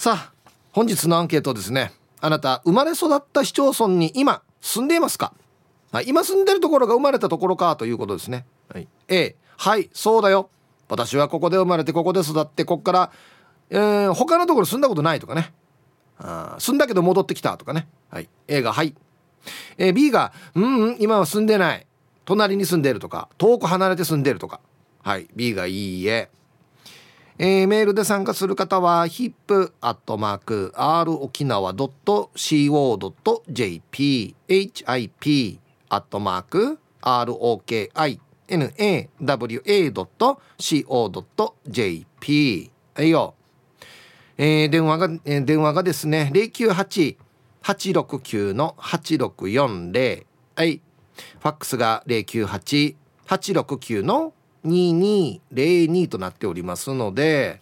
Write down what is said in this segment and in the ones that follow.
さあ本日のアンケートですね。あなた生まれ育った市町村に今住んでいますか、はい、今住んでるところが生まれたところかということですね、はい、A はいそうだよ。私はここで生まれてここで育ってここから、えー、他のところ住んだことないとかね。あ住んだけど戻ってきたとかね、はい、A がはい。えー、B が「うん、うん、今は住んでない。隣に住んでる」とか遠く離れて住んでるとか。はい。B がいいええー、メールで参加する方は hip.r 沖縄 .co.jp hip アットマーク ROKINAWA.co.jp はいよ、えー、電話が、えー、電話がですね098-869の8640はい。ファックスが098-869の2202となっておりますので、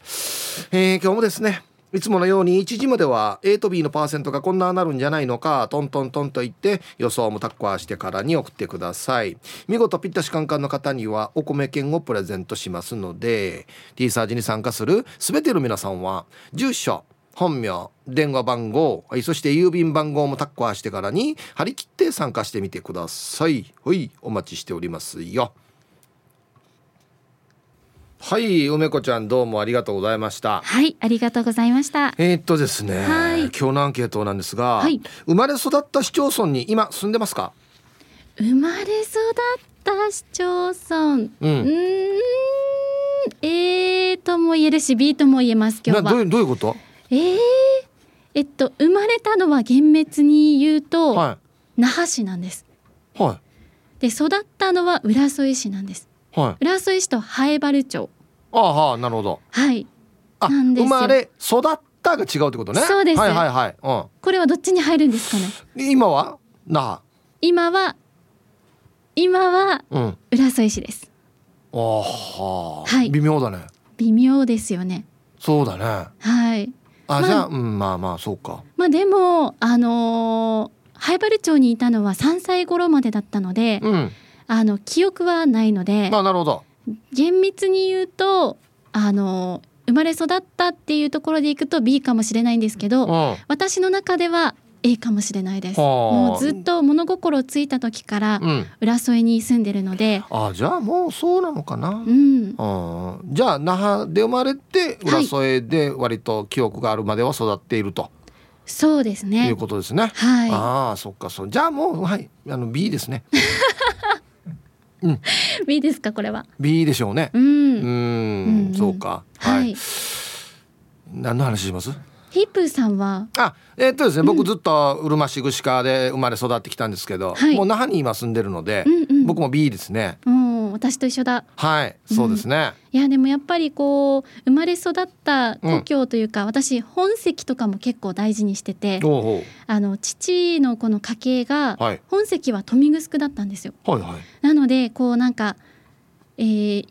えー、今日もですねいつものように1時までは A と B のパーセントがこんななるんじゃないのかトントントンと言って予想もタッカーしてからに送ってください。見事ピッタシカンカンの方にはお米券をプレゼントしますので T サージに参加する全ての皆さんは住所本名電話番号そして郵便番号もタッカーしてからに張り切って参加してみてください。はいお待ちしておりますよ。はい梅子ちゃんどうもありがとうございました。はいありがとうございました。えー、っとですね、はい、今日のアンケートなんですが、はい、生まれ育った市町村に今住んでますか？生まれ育った市町村。うん。うん。えーとも言えるし B とも言えます今日は。どうどういうこと？えー、えっと生まれたのは厳密に言うと、はい、那覇市なんです。はい。で育ったのは浦添市なんですはい、浦添市と南原町。ああなるほど。はい。あ生まれ育ったが違うってことね。そうです。はいはいはい、うん、これはどっちに入るんですかね？今は？那覇。今は今は浦添市です、うん、ああはい。微妙だね。微妙ですよね。そうだね。はい。あ、まあ、じゃあ、うん、まあまあそうか。まあでもあのー、灰原町にいたのは3歳頃までだったので、うんあの記憶はないのであなるほど厳密に言うとあの生まれ育ったっていうところでいくと B かもしれないんですけど、うん、私の中では A かもしれないです。もうずっと物心ついた時から浦添に住んでるので、うん、あじゃあもうそうなのかな。うん。あじゃあ那覇で生まれて浦添で割と記憶があるまでは育っていると。はい、そうですね。いうことですね。はい。ああそっかそうじゃあもうはいあの B ですね。うん、B ですかこれは？B でしょうね。うん。うん。そうか。はい、何の話します？ヒップさんは？あえー、っとですね、僕ずっとうるま市串川で生まれ育ってきたんですけど、はい、もう那覇に今住んでるので、うんうん、僕も B ですね。うん私と一緒だ。はいそうですね、うん、いやでもやっぱりこう生まれ育った故郷というか、うん、私本籍とかも結構大事にしててあの父のこの家系が、はい、本籍は豊見城だったんですよ、はいはい、なのでこうなんか、えー、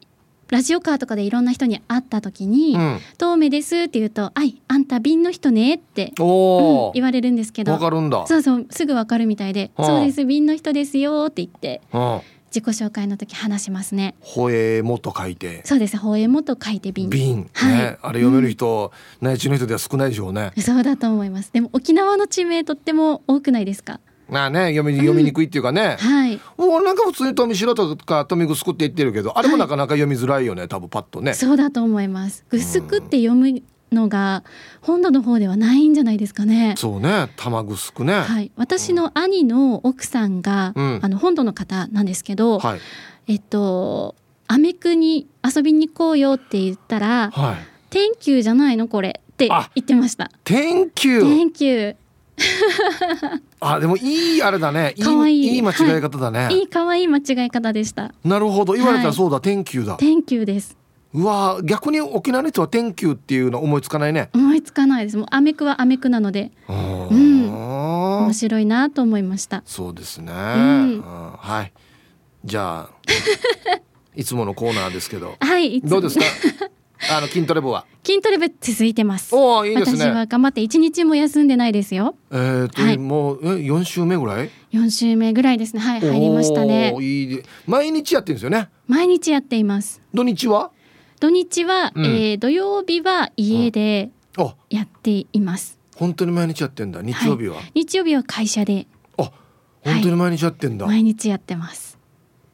ラジオカーとかでいろんな人に会った時に「遠、う、目、です」って言うと「あいあんた便の人ね」って、うん、言われるんですけどわかるんだそうそうすぐわかるみたいで「そうです便の人ですよ」って言って。自己紹介の時話しますね。ほえもと書いて。そうです。ほえもと書いて瓶。瓶。はい、ね。あれ読める人、うん、内地の人では少ないでしょうね。そうだと思います。でも沖縄の地名とっても多くないですか？まあね読み読みにくいっていうかね、うん、はい。もうなんか普通に富城とか富城って言ってるけどあれもなかなか読みづらいよね、はい、多分パッとね。そうだと思います。ぐすくって読むのが本土の方ではないんじゃないですかね。そうね、玉城ね。はい、私の兄の奥さんが、うん、あの本土の方なんですけど、はい、えっとアメクに遊びに行こうよって言ったら、はい、天球じゃないのこれって言ってました。天球。天球。あでもいいあれだね。可愛いいい間違い方だね。はい、いい可愛い間違い方でした。なるほど。言われたらそうだ、はい、天球だ。天球です。うわ逆に沖縄の人は天球っていうの思いつかないね。思いつかないです。もうアメクはアメクなので。うん。面白いなと思いました。そうですね。うん、はい。じゃあ いつものコーナーですけどはいどうですか？あの筋トレ部は。筋トレ部続いてます。おいいですね。私は頑張って一日も休んでないですよ。えーと、はい、もうえ四週目ぐらい？四週目ぐらいですね。はい入りましたね。いい毎日やってるんですよね？毎日やっています。土日は？土日は、うん、えー、土曜日は家で、やっています。本当に毎日やってんだ。日曜日は、はい、日曜日は会社で。あ本当に毎日やってんだ、はい、毎日やってます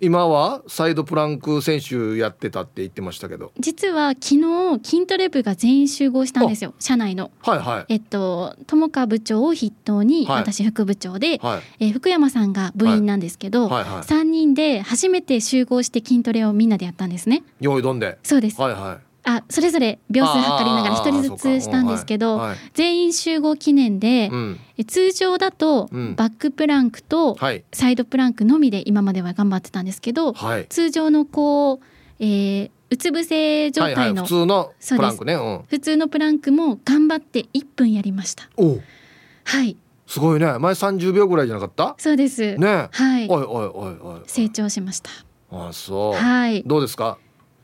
今はサイドプランク選手やってたって言ってましたけど。実は昨日筋トレ部が全員集合したんですよ社内の。はいはい。えっと友川部長を筆頭に、はい、私副部長で、はい、えー、福山さんが部員なんですけど、はい。はいはい、3人で初めて集合して筋トレをみんなでやったんですね。用意どんで。そうです。はいはいあそれぞれ秒数測りながら一人ずつしたんですけど、はいはい、全員集合記念で、うん、通常だとバックプランクとサイドプランクのみで今までは頑張ってたんですけど、はい、通常のこう、えー、うつ伏せ状態の、はいはい、普通のプランクね、うん、普通のプランクも頑張って1分やりました。はい。すごいね。前30秒ぐらいじゃなかった？そうです。ね。はい。おいおいおいおい。成長しました。あそう。はい。どうですか？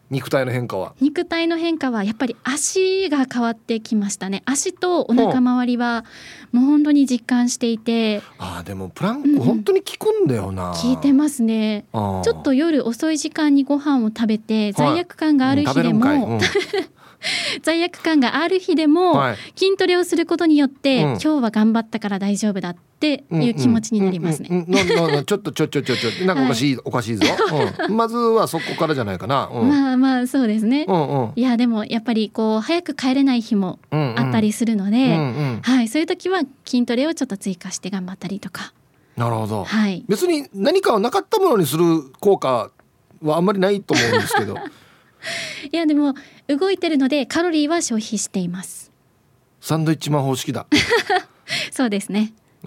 肉体の変化は？肉体の変化はやっぱり足が変わってきましたね。足とお腹周りはもう本当に実感していて。あでもプランク本当に効くんだよな、うん、効いてますね。ちょっと夜遅い時間にご飯を食べて罪悪感がある日でも、はい。うん 罪悪感がある日でも筋トレをすることによって、今日は頑張ったから大丈夫だっていう気持ちになりますね。ちょっとちょちょちょちょなんかおかしい、はい、おかしいぞ、うん、まずはそこからじゃないかな。うん、まあまあそうですね。うんうん、いやでもやっぱりこう早く帰れない日もあったりするので、はいそういう時は筋トレをちょっと追加して頑張ったりとか。なるほど。はい。別に何かをなかったものにする効果はあんまりないと思うんですけど。いやでも動いてるのでカロリーは消費しています。サンドイッチマン方式だ。そうですね。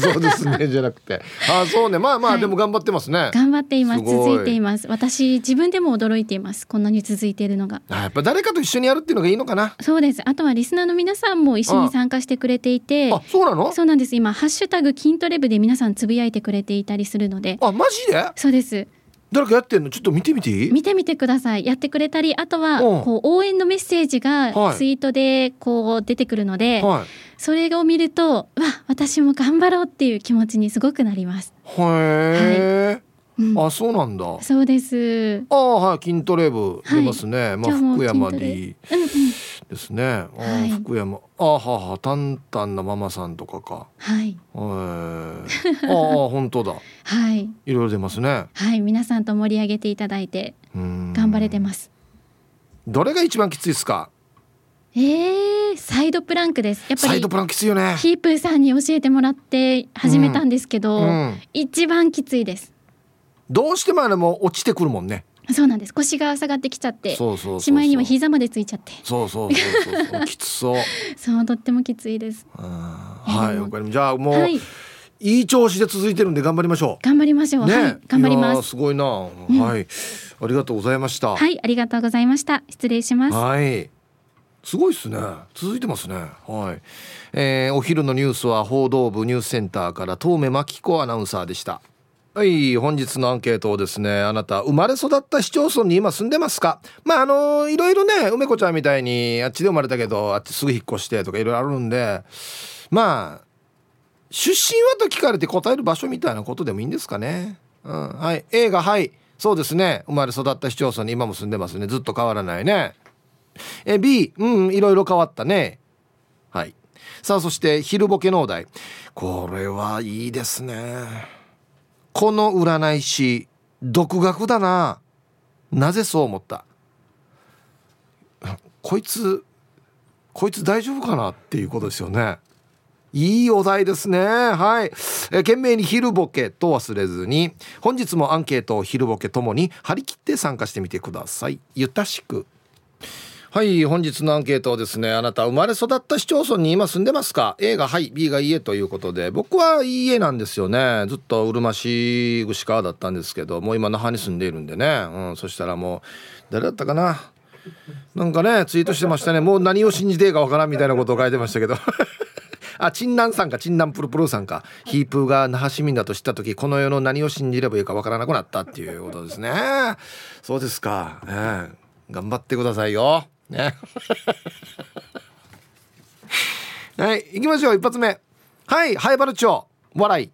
そうですねじゃなくて。あそうね。まあまあ、はい、でも頑張ってますね。頑張っています。続いています。私自分でも驚いています。こんなに続いているのが。やっぱ誰かと一緒にやるっていうのがいいのかな。そうです。あとはリスナーの皆さんも一緒に参加してくれていて。あそうなの？そうなんです。今ハッシュタグ筋トレ部で皆さんつぶやいてくれていたりするので。あマジで？そうです誰かやってんの？ちょっと見てみていい？見てみてください。やってくれたりあとはこう応援のメッセージがツイートでこう出てくるので、はい、それを見るとわ私も頑張ろうっていう気持ちにすごくなります。へえ、はいうん、あそうなんだ。そうです。あはい筋トレ部出ますね、はい、まあ福山 D、うんうん、ですね、はい、福山。あはは淡々なママさんとかか。はい。えー、あ本当だ。はい。いろいろ出ますね。はい皆さんと盛り上げていただいて頑張れてます。どれが一番きついですか？えー、サイドプランクです。やっぱりサイドプランクきついよね。ヒープーさんに教えてもらって始めたんですけど、うんうん、一番きついですどうしてもあれも落ちてくるもんね。そうなんです。腰が下がってきちゃってしまいには膝までついちゃって。そうそうそうそう。きつそう。そうとってもきついです。はいわかりじゃあもう、はい、いい調子で続いてるんで頑張りましょう。頑張りましょう、ね、はい、頑張ります。すごいな、うん、はい。ありがとうございました。はいありがとうございました。失礼します。はい。すごいですね。続いてますね。はい、えー、お昼のニュースは報道部ニュースセンターから遠目真紀子アナウンサーでしたはい本日のアンケートをですねあなた生まれ育った市町村に今住んでますか？まああのいろいろね梅子ちゃんみたいにあっちで生まれたけどあっちすぐ引っ越してとかいろいろあるんでまあ出身はと聞かれて答える場所みたいなことでもいいんですかね、うん、はい A がはいそうですね生まれ育った市町村に今も住んでますね。ずっと変わらないね。え B うんいろいろ変わったね。はい。さあそして昼ボケ農大これはいいですね。この占い師独学だな。なぜそう思った？こいつこいつ大丈夫かなっていうことですよね。いいお題ですね。はい、え懸命に昼ボケと忘れずに本日もアンケートを昼ボケともに張り切って参加してみてください。ゆたしく。はい本日のアンケートはですねあなた生まれ育った市町村に今住んでますか？A がはい B がいいえということで僕はいいえなんですよねずっとうるま市串川だったんですけどもう今那覇に住んでいるんでね、うん、そしたらもう誰だったかな？なんかねツイートしてましたねもう何を信じていいかわからんみたいなことを書いてましたけど あ、チンナンさんか、チンナンプルプルさんか。ヒープーが那覇市民だと知った時、この世の何を信じればいいかわからなくなったっていうことですね。そうですか。えー、頑張ってくださいよ。ね はい行きましょう一発目はい灰原町笑い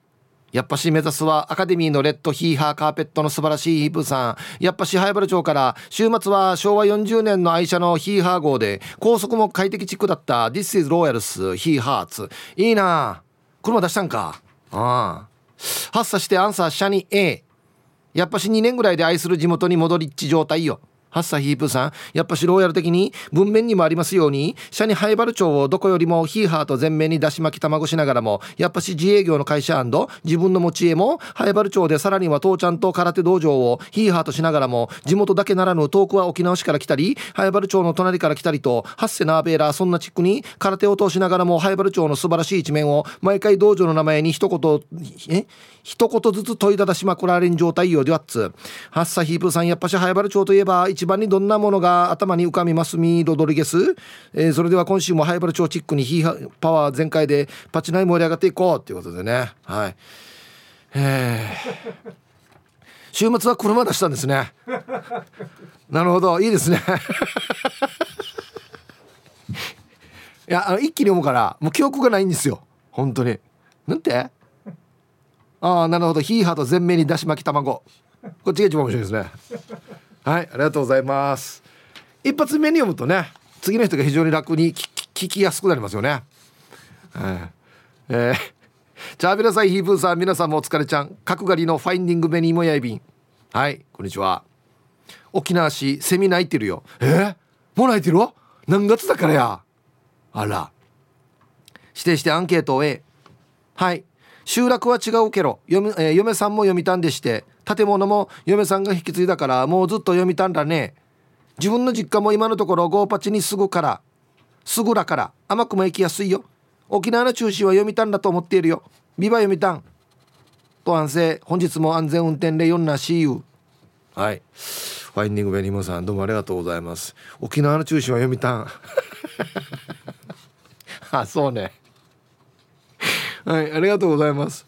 やっぱし目指すはアカデミーのレッドヒーハーカーペットの素晴らしいヒープーさん。やっぱし早原町から週末は昭和40年の愛車のヒーハー号で高速も快適チックだった This is Royals ヒーハーツ。いいな車出したんか？ああ。発作してアンサーシャニ A。やっぱし2年ぐらいで愛する地元に戻りっち状態よ。ハッサヒープーさんやっぱしローヤル的に文面にもありますように社にハイバル町をどこよりもヒーハーと前面に出し巻き卵しながらもやっぱし自営業の会社自分の持ち家もハイバル町でさらには父ちゃんと空手道場をヒーハーとしながらも地元だけならぬ遠くは沖縄市から来たりハイバル町の隣から来たりとハッセナーベーラーそんなチックに空手を通しながらもハイバル町の素晴らしい一面を毎回道場の名前に一言え一言ずつ問いただしまくられん状態よ。ではっつ。ハッサヒープーさんやっぱしハイバル町といえば一番にどんなものが頭に浮かびます？ミーロドリゲス、えー、それでは今週もハイバル町チックにヒーハパワー全開でパチナイ盛り上がっていこうということでね。はい。えー、週末は車出したんですね。なるほど。いいですね。いやあの一気に読むからもう記憶がないんですよ。本当に。なんて？ああなるほど。ヒーハーと全面にだし巻き卵。こっちが一番面白いですね。はいありがとうございます。一発目に読むとね次の人が非常に楽に聞きやすくなりますよね。えー、えー、じゃあ皆さんヒープーさん皆さんもお疲れちゃん。角刈りのファインディングベニーもやいびん。はいこんにちは。沖縄市セミ鳴いてるよ。えー、もう泣いてるわ？何月だからや？あら。指定してアンケートを A はい。集落は違うけど嫁,、えー、嫁さんも読みたんでして。建物も嫁さんが引き継いだからもうずっと読みたんだね自分の実家も今のところゴーパチにすぐからすぐらから甘くも行きやすいよ。沖縄の中心は読みたんだと思っているよ。ビバ読みたん。と安静。本日も安全運転で4な CU はい。ファインディングベニモさんどうもありがとうございます。沖縄の中心は読みたん。あそうね。はいありがとうございます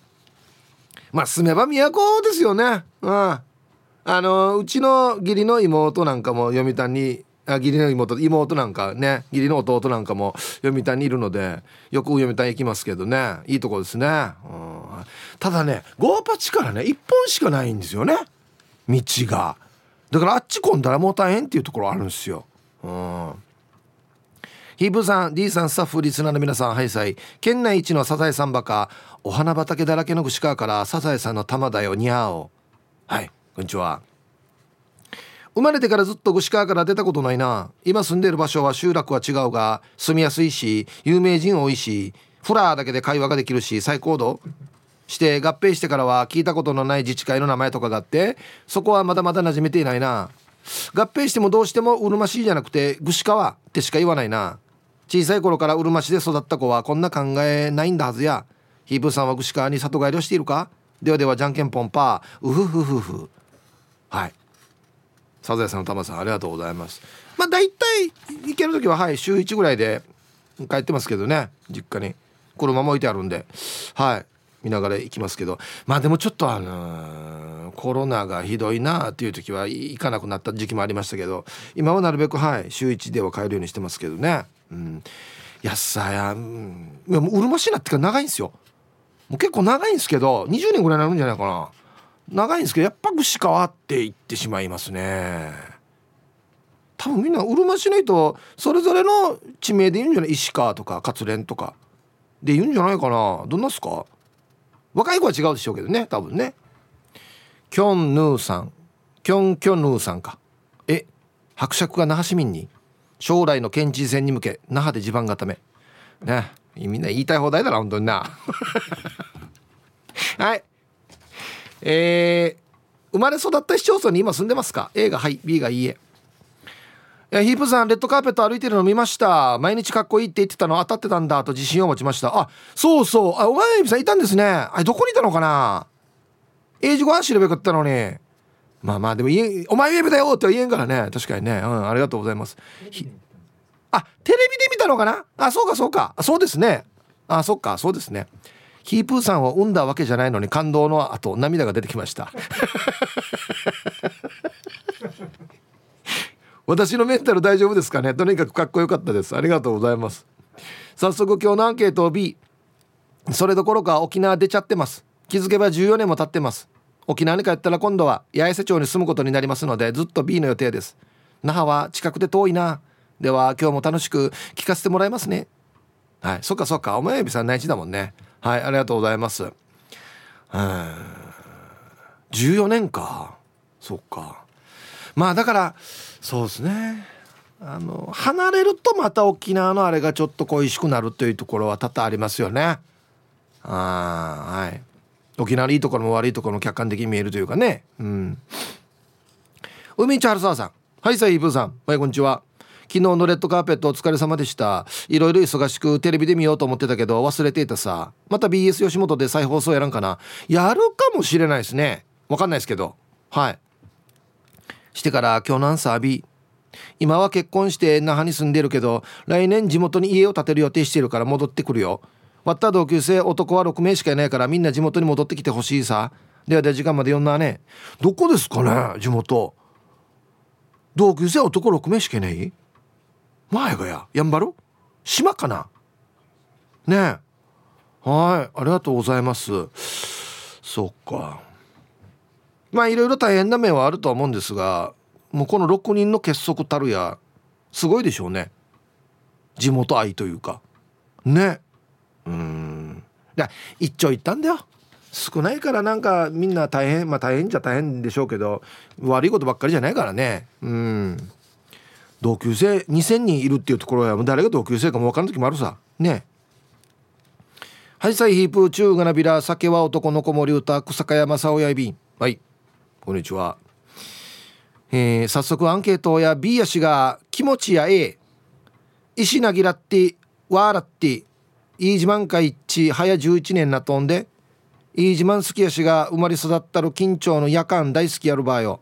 まあ住めば都ですよね。うん。あのうちの義理の妹なんかも読谷にあ義理の妹妹なんかね義理の弟なんかも読谷にいるのでよく読谷行きますけどね。いいとこですね、うん、ただねゴーパチからね1本しかないんですよね。道が。だからあっち混んだらもう大変っていうところあるんですよ。うん。ヒープさん D さんスタッフリスナーの皆さんハイサイ県内一のサザエさんバカお花畑だらけの串川からサザエさんの玉だよにゃおはいこんにちは。生まれてからずっと串川から出たことないな。今住んでる場所は集落は違うが住みやすいし有名人多いしフラーだけで会話ができるし最高度。して合併してからは聞いたことのない自治会の名前とかがあってそこはまだまだ馴染めていないな。合併してもどうしてもうるま市じゃなくて串川ってしか言わないな。小さい頃からうるま市で育った子はこんな考えないんだはずや。ヒープさんは串川に里帰りをしているか？ではではじゃんけんぽんパーうふふふふ。はい。サザエさんの玉さんありがとうございます。まあ大体行ける時ははい週1ぐらいで帰ってますけどね。実家に。車も置いてあるんで。はい。見ながら行きますけど。まあでもちょっとあのー、コロナがひどいなっていう時は行かなくなった時期もありましたけど。今はなるべくはい週1では帰るようにしてますけどね。うん、安さや、うん、いやもううるま市なってか長いんですよ。もう結構長いんですけど20年ぐらいになるんじゃないかな。長いんですけどやっぱ串川って言ってしまいますね。多分みんなうるま市の人それぞれの地名で言うんじゃない？石川とか活連とか。で言うんじゃないかな。どんなっすか？若い子は違うでしょうけどね多分ね。キョンヌーさん。キョンキョンヌーさんか。え伯爵が那覇市民に？将来の県知事選に向け那覇で地盤固め。ね。みんな言いたい放題だな本当にな。はい。えー、生まれ育った市町村に今住んでますか？A がはい B がいいえ。えヒープさんレッドカーペット歩いてるの見ました。毎日かっこいいって言ってたの当たってたんだと自信を持ちました。あそうそう。あお前さんいたんですね。あれどこにいたのかな？英字ご飯知ればよかったのに。まあまあでも言えお前ウェブだよっては言えんからね。確かにね。うんありがとうございます。あテレビで見たのかな？あそうかそうか。そうですね。あそっかそうですね。ヒープーさんを産んだわけじゃないのに感動の後涙が出てきました。私のメンタル大丈夫ですかね？とにかくかっこよかったです。ありがとうございます。早速今日のアンケートを B それどころか沖縄出ちゃってます。気づけば14年も経ってます。沖縄に帰ったら今度は八重瀬町に住むことになりますのでずっと B の予定です。那覇は近くで遠いな。では今日も楽しく聞かせてもらいますね。はい。そっかそっか。お前指さん内地だもんね。はいありがとうございます。うん14年か。そっか。まあだからそうですね。あの離れるとまた沖縄のあれがちょっと恋しくなるというところは多々ありますよね。あはい。沖縄のいいところも悪いところも客観的に見えるというかね。うん。海地春沢さん。はいさイブーさん。はいこんにちは。昨日のレッドカーペットお疲れ様でした。いろいろ忙しくテレビで見ようと思ってたけど忘れていたさ。また BS 吉本で再放送やらんかな。やるかもしれないですね。わかんないですけど。はい。してから今日のアンサー B 今は結婚して那覇に住んでるけど来年地元に家を建てる予定してるから戻ってくるよ。割った同級生男は6名しかいないからみんな地元に戻ってきてほしいさ。ではで時間まで読んだね。どこですかね地元。同級生男6名しかいない？前がややんばる島かな？ねはいありがとうございます。そっか。まあいろいろ大変な面はあるとは思うんですがもうこの6人の結束たるやすごいでしょうね。地元愛というか。ね。うん。いや一長一短だよ。少ないからなんかみんな大変まあ大変じゃ大変でしょうけど悪いことばっかりじゃないからね。うん。同級生2,000人いるっていうところは誰が同級生かも分からん時もあるさ。ね。はいさいヒープ中がなびら酒は男の子守歌草加山さおやいびん。はい。こんにちは。えー、早速アンケートや B やしが気持ちや A 石なぎらってわらっていい自慢か一早11年なとんでいい自慢好きやしが生まれ育ったる緊張の夜間大好きやる場合よ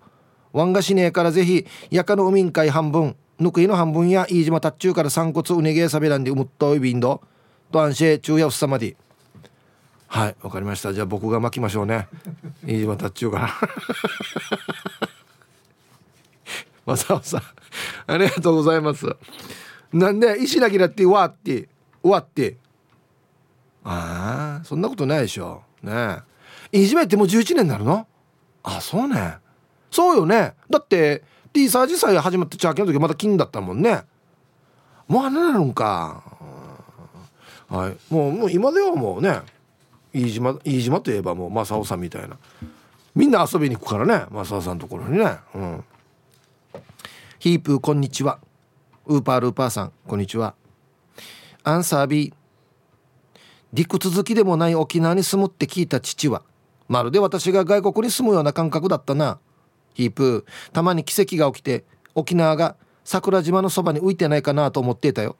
ワンガしねえからぜひ夜間の海ん会半分ぬくいの半分や飯島達中から散骨うねげさべらんでうむっといびんどと安心中やふさまで。はいわかりました。じゃあ僕が巻きましょうね。飯島達中から。わざわざ。ありがとうございます。なんで石投げだってわってわって。ああそんなことないでしょ。ねえ。いじめってもう11年になるの？あそうね。そうよね。だって T サージ祭始まってチャーキの時まだ金だったもんね。もうあれなるんか。はい。もうもう今ではもうね飯島飯島といえばもう正雄さんみたいな。みんな遊びに行くからね正雄さんのところにね。うん。ヒープこんにちは。ウーパールーパーさんこんにちは。アンサー B 陸続きでもない沖縄に住むって聞いた父はまるで私が外国に住むような感覚だったな。ヒープたまに奇跡が起きて沖縄が桜島のそばに浮いてないかなと思っていたよ。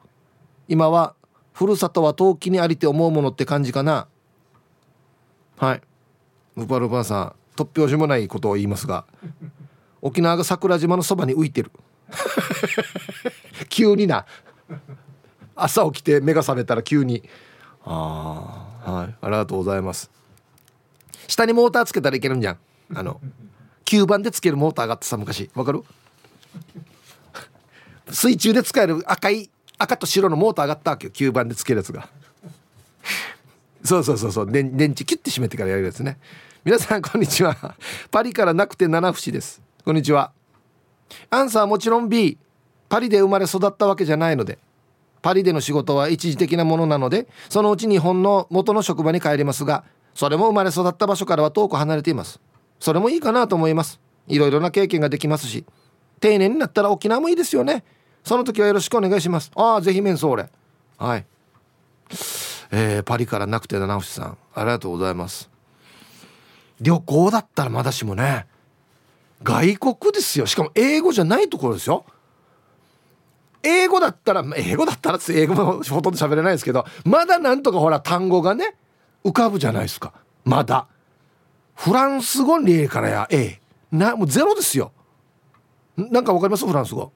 今はふるさとは遠きにありて思うものって感じかな。はい。ウパルパンさん突拍子もないことを言いますが沖縄が桜島のそばに浮いてる。急にな。朝起きて目が覚めたら急に。ああはい。ありがとうございます。下にモーターつけたらいけるんじゃん。あの吸盤でつけるモーターがあってさ昔。わかる？水中で使える赤い赤と白のモーターがあったわけよ。吸盤でつけるやつが。そうそうそうそう。電池キュッて閉めてからやるやつね。皆さんこんにちは。パリからなくて七節です。こんにちは。アンサーはもちろん B パリで生まれ育ったわけじゃないので。パリでの仕事は一時的なものなのでそのうち日本の元の職場に帰りますがそれも生まれ育った場所からは遠く離れています。それもいいかなと思います。いろいろな経験ができますし定年になったら沖縄もいいですよね。その時はよろしくお願いします。ああぜひ面相俺。はい。えー、パリからなくて七星さん。ありがとうございます。旅行だったらまだしもね。外国ですよ。しかも英語じゃないところですよ。英語だったら英語だったら英語もほとんど喋れないですけどまだなんとかほら単語がね浮かぶじゃないですか。まだ。フランス語にえからやええ。なもうゼロですよ。なんかわかります？フランス語。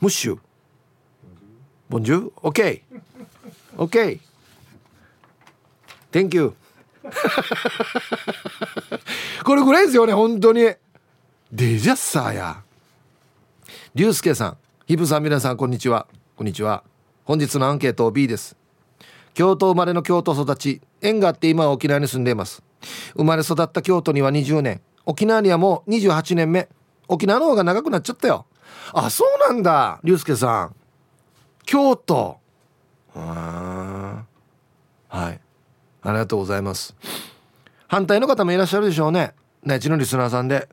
ムッシュ。ボンジュオッケー。オッケー。Thank you これぐらいですよね本当に。デジャッサーや。リュウスケさん。ヒブさん皆さんこんにちは。こんにちは。本日のアンケート B です。京都生まれの京都育ち縁があって今は沖縄に住んでいます。生まれ育った京都には20年。沖縄にはもう28年目。沖縄の方が長くなっちゃったよ。あそうなんだ。龍介さん。京都。はい。ありがとうございます。反対の方もいらっしゃるでしょうね。内地のリスナーさんで。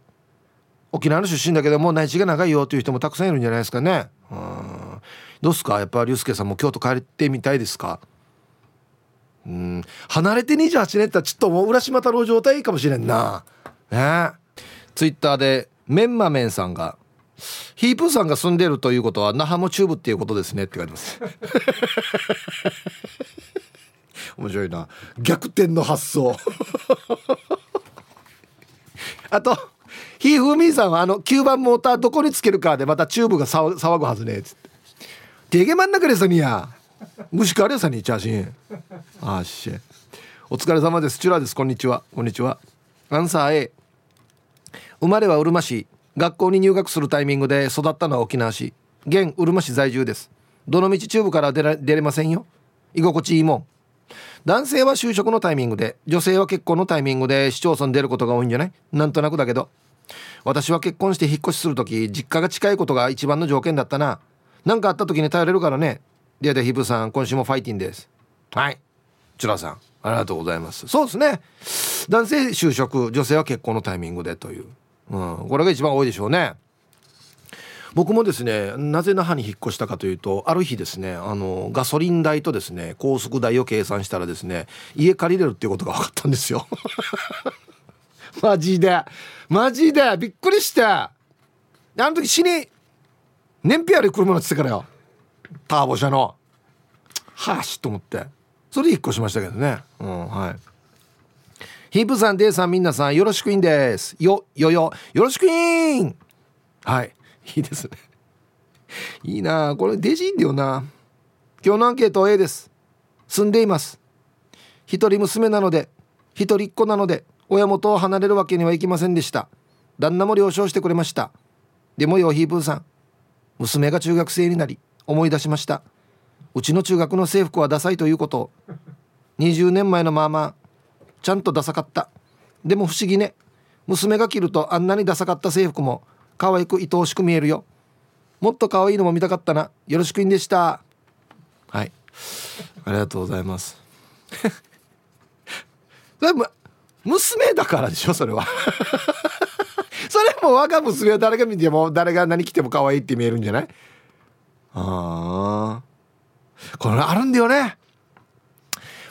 沖縄の出身だけども内地が長いよという人もたくさんいるんじゃないですかね。うん。どうすか？やっぱ龍介さんも京都帰ってみたいですか？うん。離れて28年ってちょっともう浦島太郎状態かもしれんな。ね。ツイッターでメンマメンさんがヒープーさんが住んでるということは那覇も中部っていうことですねって書いてます。面白いな。逆転の発想。あとひーふーみーさんはあの9番モーターどこにつけるかでまたチューブが騒ぐはずねっつって「デゲ真ん中でさにや。虫かあれさにチャーシンあっしお疲れ様です。チュラです。こんにちは。こんにちは。アンサー A 生まれはうるま市。学校に入学するタイミングで育ったのは沖縄市。現うるま市在住です。どの道チューブから出ら出れませんよ。居心地いいもん。男性は就職のタイミングで女性は結婚のタイミングで市町村出ることが多いんじゃない？なんとなくだけど。私は結婚して引っ越しする時実家が近いことが一番の条件だったな。何かあった時に頼れるからね。ではでヒブさん今週もファイティンです。はい。チュラさんありがとうございます。そうですね。男性就職女性は結婚のタイミングでという。うん、これが一番多いでしょうね。僕もですねなぜ那覇に引っ越したかというとある日ですねあのガソリン代とですね高速代を計算したらですね家借りれるっていうことが分かったんですよ。マジでマジでびっくりしてあの時死に燃費ある車乗ってたからよターボ車のはしと思ってそれで引っ越しましたけどねうんはいヒープさん、デイさん、みなさん、よろしくいんです。よ、よよ、よろしくいんはい。いいですね。いいなこれデジいいんだよな。今日のアンケート A です。住んでいます。一人娘なので、一人っ子なので、親元を離れるわけにはいきませんでした。旦那も了承してくれました。でもよ、ヒープーさん。娘が中学生になり、思い出しました。うちの中学の制服はダサいということを。20年前のまあまあ、ちゃんとダサかったでも不思議ね娘が着るとあんなにダサかった制服も可愛く愛おしく見えるよもっと可愛いのも見たかったなよろしくいんでしたはいありがとうございますでも 娘だからでしょそれは。それも我が娘は誰が見ても誰が何着ても可愛いって見えるんじゃない？ああこれあるんだよね。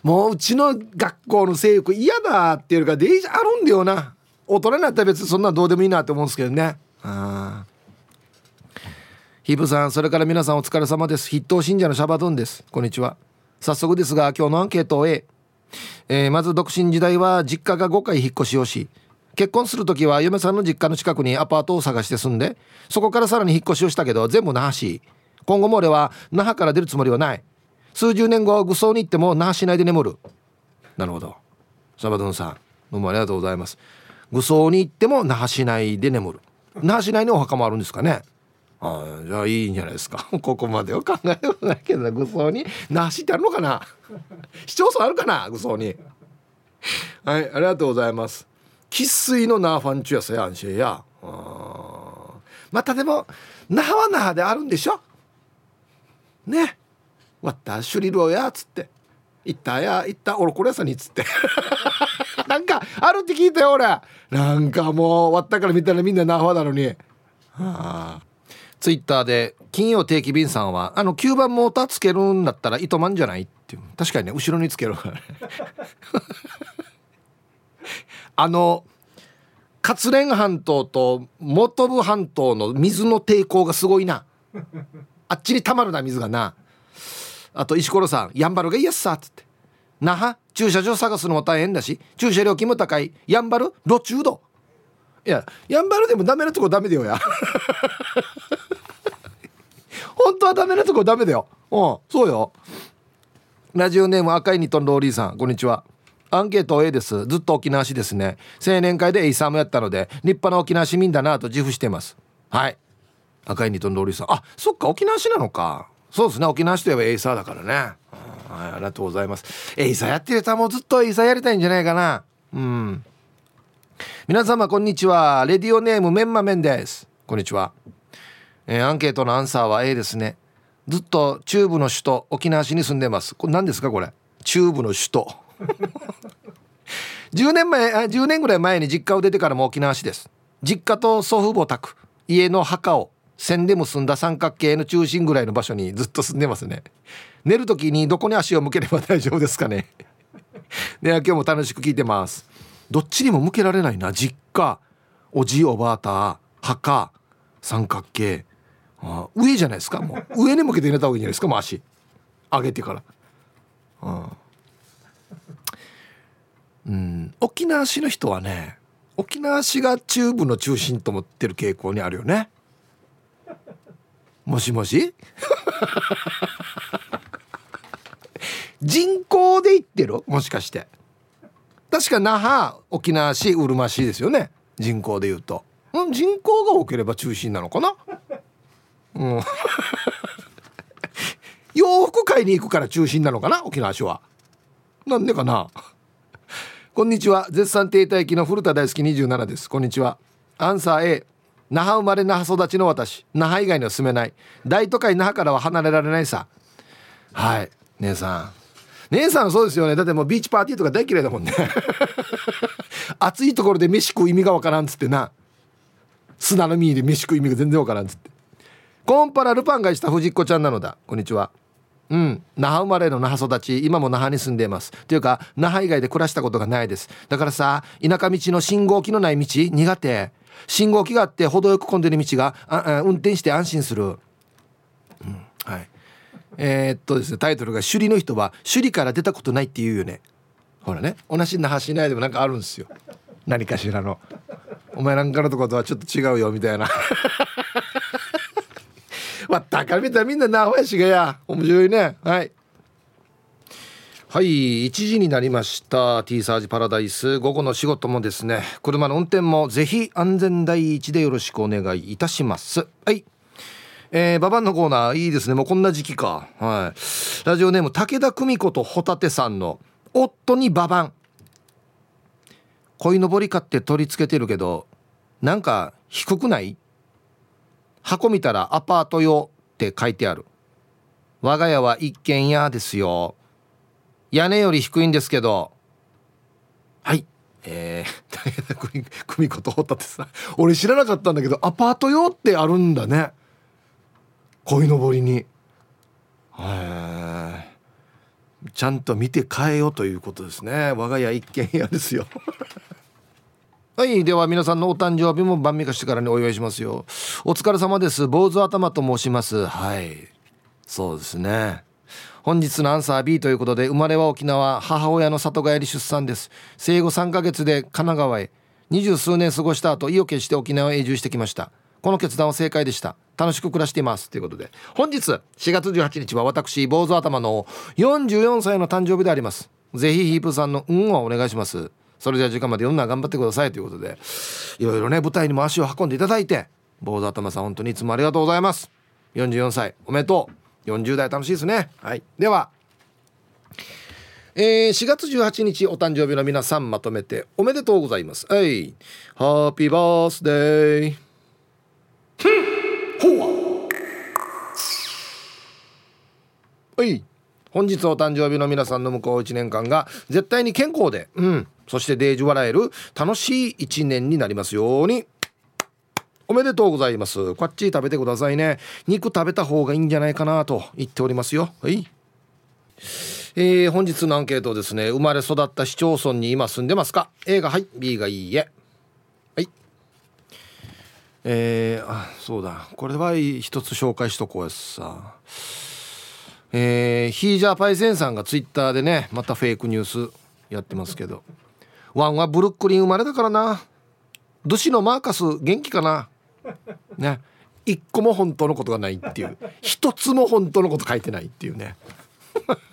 もううちの学校の制服嫌だっていうかデイジあるんだよな。大人になったら別にそんなどうでもいいなって思うんですけどね。あヒブさんそれから皆さんお疲れ様です。筆頭信者のシャバドゥンです。こんにちは。早速ですが今日のアンケートを A、えー、まず独身時代は実家が5回引っ越しをし結婚する時は嫁さんの実家の近くにアパートを探して住んでそこからさらに引っ越しをしたけど全部那覇市今後も俺は那覇から出るつもりはない。数十年後愚葬に行っても那覇市内で眠る。なるほど。サバドゥンさんどうもありがとうございます。愚葬に行っても那覇市内で眠る。那覇市内にお墓もあるんですかね。あじゃあいいんじゃないですか。ここまでは考えてないけど愚葬に。那覇市ってあるのかな。市町村あるかな。愚葬に。はいありがとうございます。生粋のナーファンチュやさや安心や。またでも那覇は那覇であるんでしょ。ね。わったシュリロや」っつって「行ったや行った俺これやさに」っつって。なんかあるって聞いたよ俺。なんかもう終わったから見たらみんなナファなのに。はあツイッターで金曜定期便さんはあの9番モーターつけるんだったら糸満じゃない？っていう。確かにね後ろにつけるからあの活連半島と本部半島の水の抵抗がすごいな。あっちにたまるな水がな。あと石ころさんやんばるがいいやつさっつって。那覇駐車場探すのも大変だし駐車料金も高い。やんばる路中度いややんばるでもダメなとこダメだよや。本当はダメなとこダメだよ。うんそうよ。ラジオネーム赤いニトンローリーさんこんにちは。アンケート A です。ずっと沖縄市ですね。青年会でエイサーもやったので立派な沖縄市民だなと自負してます。はい。赤い2トンローリーさん。あそっか沖縄市なのか。そうですね沖縄市といえばエイサーだからね。はい、ありがとうございます。エイサーやってる人はもうずっとエイサーやりたいんじゃないかな。うん。皆様こんにちは。レディオネームメンマメンです。こんにちは、えー、アンケートのアンサーは A ですね。ずっと中部の首都沖縄市に住んでます。これ何ですかこれ？中部の首都。10年前あ10年ぐらい前に実家を出てからも沖縄市です。実家と祖父母宅家の墓を線で結んだ三角形の中心ぐらいの場所にずっと住んでますね。寝る時にどこに足を向ければ大丈夫ですかね。では今日も楽しく聞いてます。どっちにも向けられないな実家。おじいおばあた墓三角形。あ上じゃないですか？もう。上に向けて寝た方がいいんじゃないですか？もう足。上げてから。うん。沖縄市の人はね沖縄市が中部の中心と思ってる傾向にあるよね。もしもし？人口で言ってる？もしかして。確か那覇沖縄市うるま市ですよね。人口で言うと、うん、人口が多ければ中心なのかな？うん。洋服買いに行くから中心なのかな沖縄市は。なんでかな。こんにちは。絶賛停滞期の古田大好き27です。こんにちは。アンサー A 那覇生まれ那覇育ちの私。那覇以外には住めない。大都会那覇からは離れられないさ。はい。姉さん。姉さんそうですよね。だってもうビーチパーティーとか大嫌いだもんね。暑いところで飯食う意味がわからんっつってな。砂の実で飯食う意味が全然わからんっつって。コンパラルパンがした藤子ちゃんなのだ。こんにちは。うん。那覇生まれの那覇育ち。今も那覇に住んでいます。というか那覇以外で暮らしたことがないです。だからさ田舎道の信号機のない道苦手。信号機があって程よく混んでる道があ運転して安心する、うん、はい。えー、っとですねタイトルが「首里の人は首里から出たことない」って言うよね。ほらね。同じ那覇市内でもなんかあるんですよ。何かしらの。お前なんかのとことはちょっと違うよみたいな。まあ、だから見たらみんな那覇やしがや。面白いね。はい。はい1時になりました。T サージパラダイス。午後の仕事もですね。車の運転もぜひ安全第一でよろしくお願いいたします。はい。えー、ババンのコーナーいいですね。もうこんな時期か。はい。ラジオネーム武田久美子とホタテさんの夫にババン。鯉のぼり買って取り付けてるけどなんか低くない？箱見たらアパート用って書いてある。我が家は一軒家ですよ。屋根より低いんですけど。はい。えー、武田久美子とホタテさ。俺知らなかったんだけどアパート用ってあるんだね。鯉のぼりに。ちゃんと見て変えようということですね。我が家一軒家ですよ。はいでは皆さんのお誕生日も晩御飯からにお祝いしますよ。お疲れ様です。坊主頭と申します。はい。そうですね。本日のアンサー B ということで生まれは沖縄母親の里帰り出産です。生後3ヶ月で神奈川へ。二十数年過ごした後意を決して沖縄へ移住してきました。この決断は正解でした。楽しく暮らしています。ということで。本日4月18日は私坊主頭の44歳の誕生日であります。ぜひヒープさんの運をお願いします。それでは時間まで読んだら頑張ってくださいということでいろいろね舞台にも足を運んでいただいて坊主頭さん本当にいつもありがとうございます。44歳おめでとう。40代楽しいですね。はい。ではえー、4月18日お誕生日の皆さんまとめておめでとうございます。はいハッピーバースデー。は。い本日お誕生日の皆さんの向こう1年間が絶対に健康で、うん、そしてデージ笑える楽しい1年になりますように。おめでとうございます。こっち食べてくださいね。肉食べた方がいいんじゃないかなと言っておりますよ。はい。えー、本日のアンケートですね。生まれ育った市町村に今住んでますか？A がはい。B がいいえ。はい。えー、あそうだ。これは一つ紹介しとこうやさ。えー、ヒージャーパイセンさんがツイッターでねまたフェイクニュースやってますけど。ワンはブルックリン生まれだからな。ドシのマーカス元気かな。ね。一個も本当のことがないっていう。一つも本当のこと書いてないっていうね。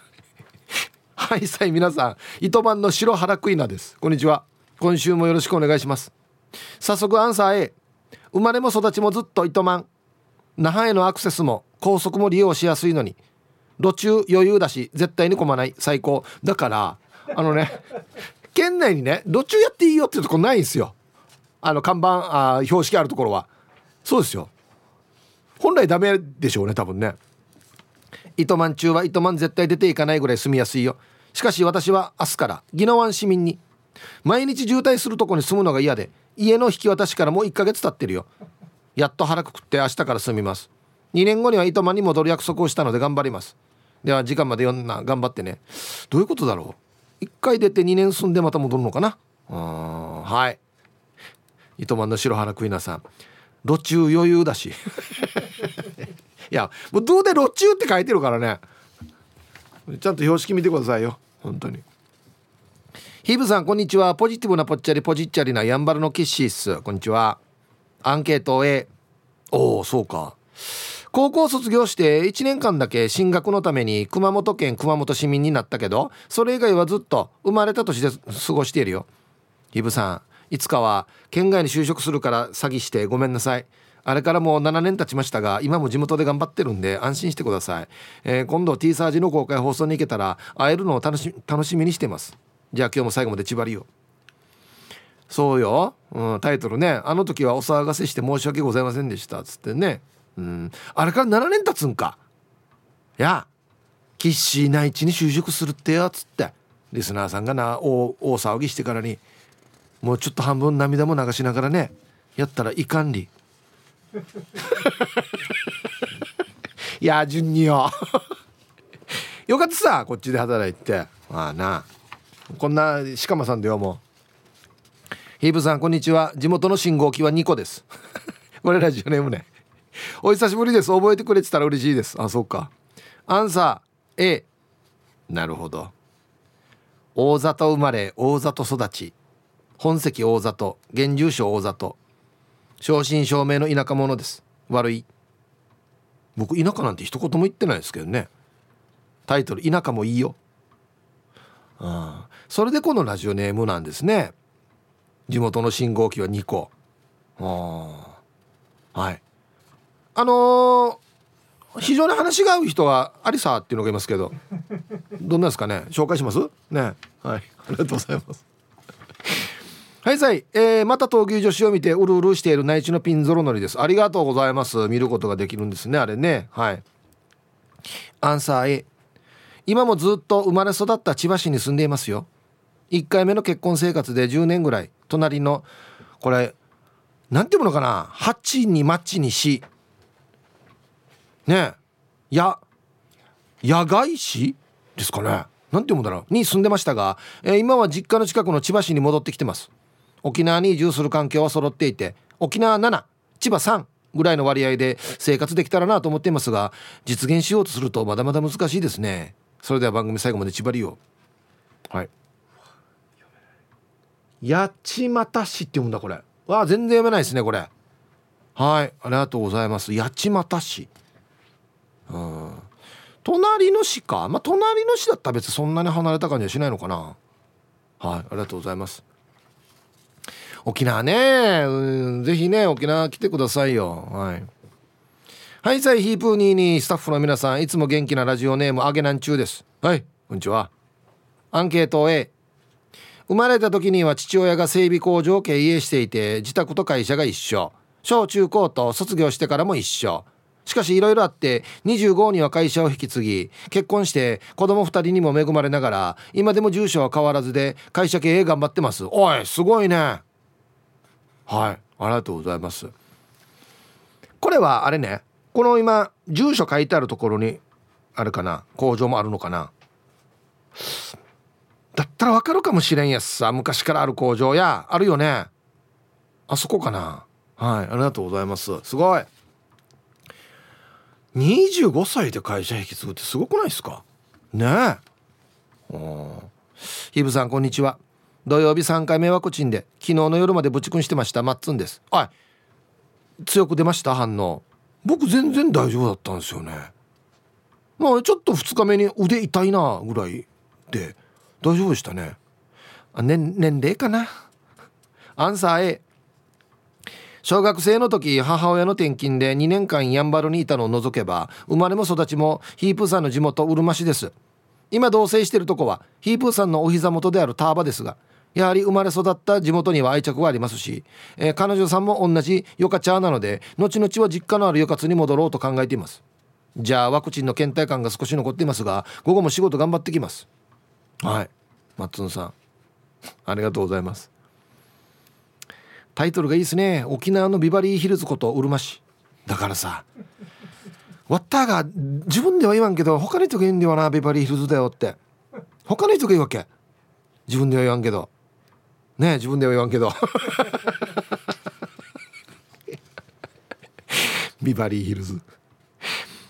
はいさい皆さん糸満の白原クイナです。こんにちは。今週もよろしくお願いします。早速アンサー A 生まれも育ちもずっと糸満。那覇へのアクセスも高速も利用しやすいのに。路中余裕だし絶対に混まない。最高。だからあのね県内にね路中やっていいよっていうとこないんですよ。あの看板あ標識あるところは。そうですよ。本来ダメでしょうね多分ね。糸満中は糸満絶対出ていかないぐらい住みやすいよ。しかし私は明日から宜野湾市民に毎日渋滞するとこに住むのが嫌で家の引き渡しからもう1ヶ月経ってるよ。やっと腹くくって明日から住みます。2年後には糸満に戻る約束をしたので頑張ります。では時間まで読んな頑張ってね。どういうことだろう？1回出て2年住んでまた戻るのかな？うんはい。糸満の白原クイナさん。路中余裕だし。いやもうどうで路中って書いてるからね。ちゃんと標識見てくださいよ。本当に。ヒブさんこんにちは。ポジティブなぽっちゃりポジッチャリなやんばるのキッシースこんにちは。アンケート A おおそうか。高校卒業して1年間だけ進学のために熊本県熊本市民になったけどそれ以外はずっと生まれた年で過ごしているよ。ヒブさんいつかは県外に就職するから詐欺してごめんなさい。あれからもう7年経ちましたが今も地元で頑張ってるんで安心してください、えー、今度 T サージの公開放送に行けたら会えるのを楽し楽しみにしてます。じゃあ今日も最後まで縛りよそうよ、うん、タイトルね「あの時はお騒がせして申し訳ございませんでした」つってね、うん、あれから7年経つんか。いやキッシー内地に就職するってよっつって。リスナーさんがな大大騒ぎしてからにもうちょっと半分涙も流しながらねやったらいかんり。い や順によ。よかったさこっちで働いて。まあな。こんな鹿間さんでよもう。ヒープさんこんにちは。地元の信号機は2個です。これラジオネームね。お久しぶりです。覚えてくれてたら嬉しいです。あそうか。アンサー A なるほど。大里生まれ大里育ち。本籍大里。現住所大里。正真正銘の田舎者です。悪い。僕田舎なんて一言も言ってないですけどね。タイトル「田舎もいいよ」うん、それでこのラジオネームなんですね。地元の信号機は2個。ああはい。あのー、非常に話が合う人はアリサっていうのがいますけどどんなですかね？紹介します？ね。はい。ありがとうございます。はいさい、えー、また闘牛女子を見てうるうるしている内地のピンゾロ乗りです。ありがとうございます。見ることができるんですねあれね。はい。アンサー A 今もずっと生まれ育った千葉市に住んでいますよ。1回目の結婚生活で10年ぐらい。隣のこれなんていうものかな？8にマッチにし。ねえ。や野外市ですかね。なんていうもんだろう。に住んでましたが、えー、今は実家の近くの千葉市に戻ってきてます。沖縄に移住する環境は揃っていて沖縄7千葉3ぐらいの割合で生活できたらなと思っていますが実現しようとするとまだまだ難しいですね。それでは番組最後まで縛りを。はい。八街市って読むんだこれ。わあ全然読めないですねこれ。はい。ありがとうございます。八街市。うん。隣の市か？まあ隣の市だったら別にそんなに離れた感じはしないのかな。はいありがとうございます。沖縄ね、うん、ぜひね沖縄来てくださいよ。はい。はいさいヒープーニーにスタッフの皆さんいつも元気なラジオネームあげなんちゅうです。はいこんにちは。アンケート A 生まれた時には父親が整備工場を経営していて自宅と会社が一緒。小中高と卒業してからも一緒。しかしいろいろあって25には会社を引き継ぎ結婚して子供2人にも恵まれながら今でも住所は変わらずで会社経営頑張ってます。おいすごいね。はいありがとうございます。これはあれねこの今住所書いてあるところにあるかな工場もあるのかな。だったらわかるかもしれんやつさ昔からある工場や。あるよね。あそこかな。はいありがとうございます。すごい。25歳で会社引き継ぐってすごくないですか？ねえ。ヒブさんこんにちは。土曜日3回目ワクチンで昨日の夜までぶちくんしてました。マッツンです。はい強く出ました？反応。僕全然大丈夫だったんですよね。まあちょっと2日目に腕痛いなぐらいで大丈夫でしたね。あ年年齢かな？アンサー A 小学生の時母親の転勤で2年間やんばるにいたのを除けば生まれも育ちもヒープーさんの地元うるま市です。今同棲してるとこはヒープーさんのお膝元であるターバですがやはり生まれ育った地元には愛着はありますし、えー、彼女さんも同じヨカチャーなので後々は実家のあるヨカツに戻ろうと考えています。じゃあワクチンの倦怠感が少し残っていますが午後も仕事頑張ってきます。はい。マッツンさんありがとうございます。タイトルがいいですね。沖縄のビバリーヒルズことうるま市。だからさワッターが自分では言わんけど他の人が言うんだよなビバリーヒルズだよって。他の人が言うわけ。自分では言わんけど。ね自分では言わんけど。ビバリーヒルズ。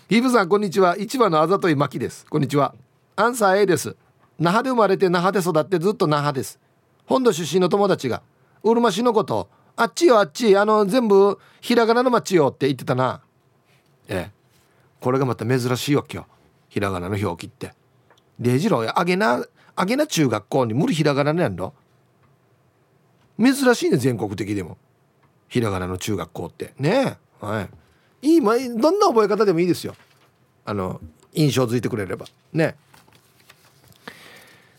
ヒープさんこんにちは。市場のあざといまきです。こんにちは。アンサー A です。那覇で生まれて那覇で育ってずっと那覇です。本土出身の友達が。うるま市のことあっちよあっちあの全部ひらがなの町よって言ってたな。ええ。これがまた珍しいわけよ。ひらがなの表記って。礼二郎やあげなあげな中学校に無理ひらがなのやんの？珍しいね全国的でも。ひらがなの中学校って。ねえ。はい。いい、まあ、どんな覚え方でもいいですよ。あの印象づいてくれれば。ね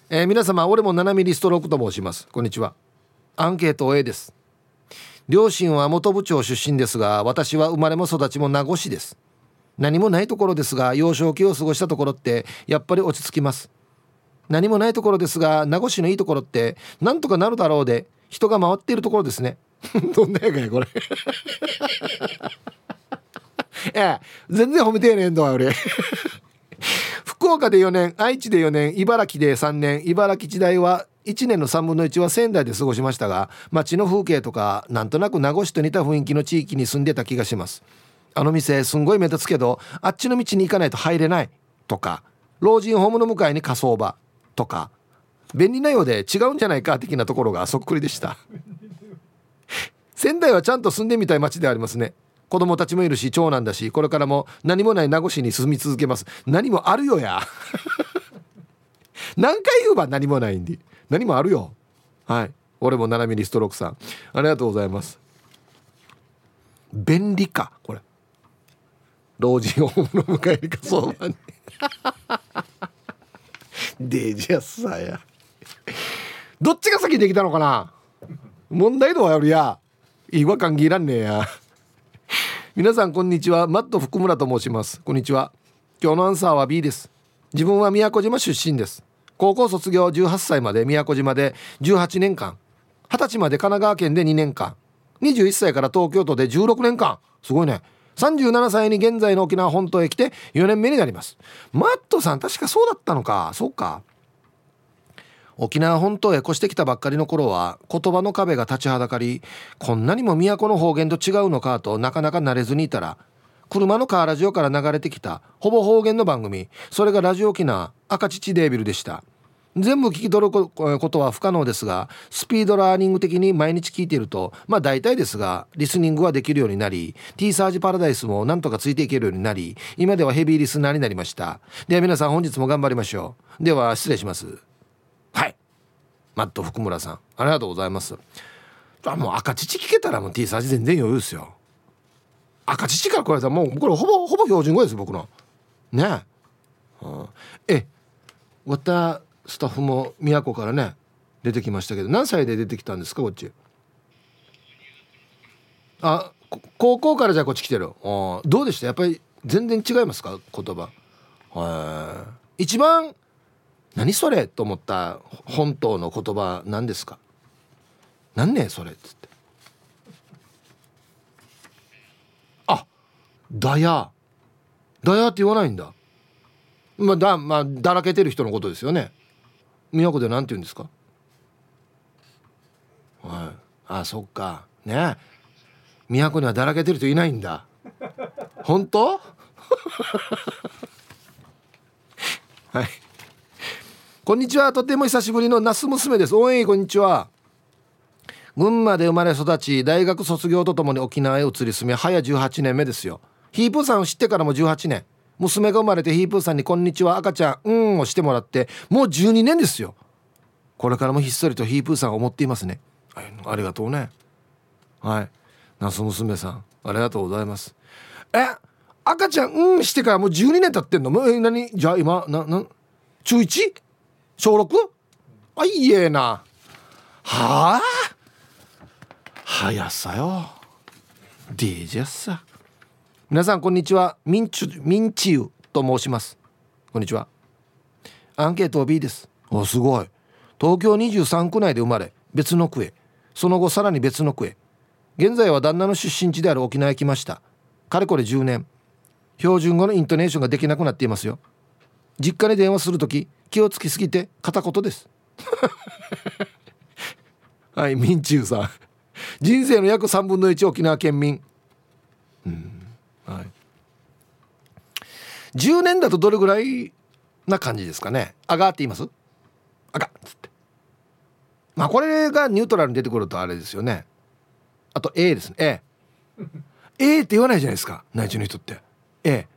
え。ー、皆様俺も7ミリストロークと申します。こんにちは。アンケート A です。両親は元部長出身ですが私は生まれも育ちも名護市です。何もないところですが幼少期を過ごしたところってやっぱり落ち着きます。何もないところですが名護市のいいところってなんとかなるだろうで人が回っているところですね。どんなやかやこれ。ええ全然褒めてえねんど俺 福岡で4年愛知で4年茨城で3年茨城時代は1年の3分の1は仙台で過ごしましたが街の風景とかなんとなく名護市と似た雰囲気の地域に住んでた気がします。あの店すんごい目立つけどあっちの道に行かないと入れないとか老人ホームの向かいに火葬場とか便利なようで違うんじゃないか的なところがそっくりでした。仙台はちゃんと住んでみたい街でありますね。子供たちもいるし長男だしこれからも何もない名護市に住み続けます。何もあるよや。何回言うば何もないんで。何もあるよ。はい。俺も7ミリストロークさん。ありがとうございます。便利かこれ。老人ホームの迎えにか そうばに。デジャスさや。どっちが先できたのかな？問題度はやるや。違和感ぎらんねえや。皆さんこんにちは。マット福村と申します。こんにちは。今日のアンサーは B です。自分は宮古島出身です高校卒業18歳まで宮古島で18年間20歳まで神奈川県で2年間21歳から東京都で16年間。すごいね。37歳に現在の沖縄本島へ来て4年目になります。マットさん確かそうだったのか。そうか。沖縄本島へ越してきたばっかりの頃は言葉の壁が立ちはだかりこんなにも都の方言と違うのかとなかなか慣れずにいたら車のカーラジオから流れてきたほぼ方言の番組。それがラジオ沖縄赤乳デービルでした。全部聞き取ることは不可能ですがスピードラーニング的に毎日聞いているとまあ大体ですがリスニングはできるようになり T サージパラダイスもなんとかついていけるようになり今ではヘビーリスナーになりました。では皆さん本日も頑張りましょう。では失礼します。はい。マット福村さんありがとうございます。あもう赤乳聞けたらもう T サージ全然余裕ですよ。赤乳からこれさもうこれほぼほぼ標準語です僕の。ね。え、うん、えわたスタッフも宮古からね出てきましたけど何歳で出てきたんですかこっち？あ高校からじゃあこっち来てる。あどうでした？やっぱり全然違いますか？言葉。はい一番何それ？と思った本当の言葉何ですか？何ねそれっつって。だやだやって言わないんだ。まあだまあだらけてる人のことですよね。宮古で何て言うんですか？はい、あそっか。ね。宮古にはだらけてる人いないんだ。本当？はい。こんにちは。とても久しぶりの那須娘です。おいこんにちは。群馬で生まれ育ち大学卒業とともに沖縄へ移り住み早18年目ですよ。ヒープーさんを知ってからも18年。娘が生まれてヒープーさんに「こんにちは赤ちゃんうん」をしてもらってもう12年ですよ。これからもひっそりとヒープーさんを思っていますね。ありがとうね。はい。那須娘さんありがとうございます。え赤ちゃんうんしてからもう12年経ってんの？もう何？じゃあ今なな中 1? 小 6? あいいえな。はあ？早さよ。DJ さ。皆さんこんにちは。ミンチュミンチユと申します。こんにちは。アンケート B です。おすごい。東京23区内で生まれ別の区へ。その後さらに別の区へ。現在は旦那の出身地である沖縄へ来ました。かれこれ10年。標準語のイントネーションができなくなっていますよ。実家に電話する時気をつきすぎて片言です。はいミンチューさん。人生の約3分の1沖縄県民。うんはい。10年だとどれぐらいな感じですかね？あがって言います？あがっつって。まあこれがニュートラルに出てくるとあれですよね。あと A ですね。A A って言わないじゃないですか内地の人って。A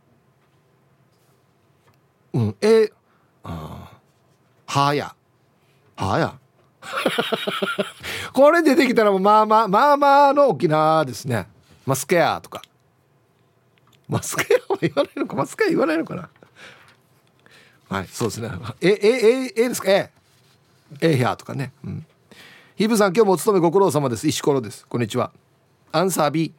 うん A あはや。はや。これ出てきたらまあまあまあまあの沖縄ですね。マスケアとか。マスケアは言わないのかマスケア言わないのかな。はいそうですね。ええええですか？ええ。えやとかね。うん。ヒブさん今日もお勤めご苦労様です。石ころです。こんにちは。アンサー B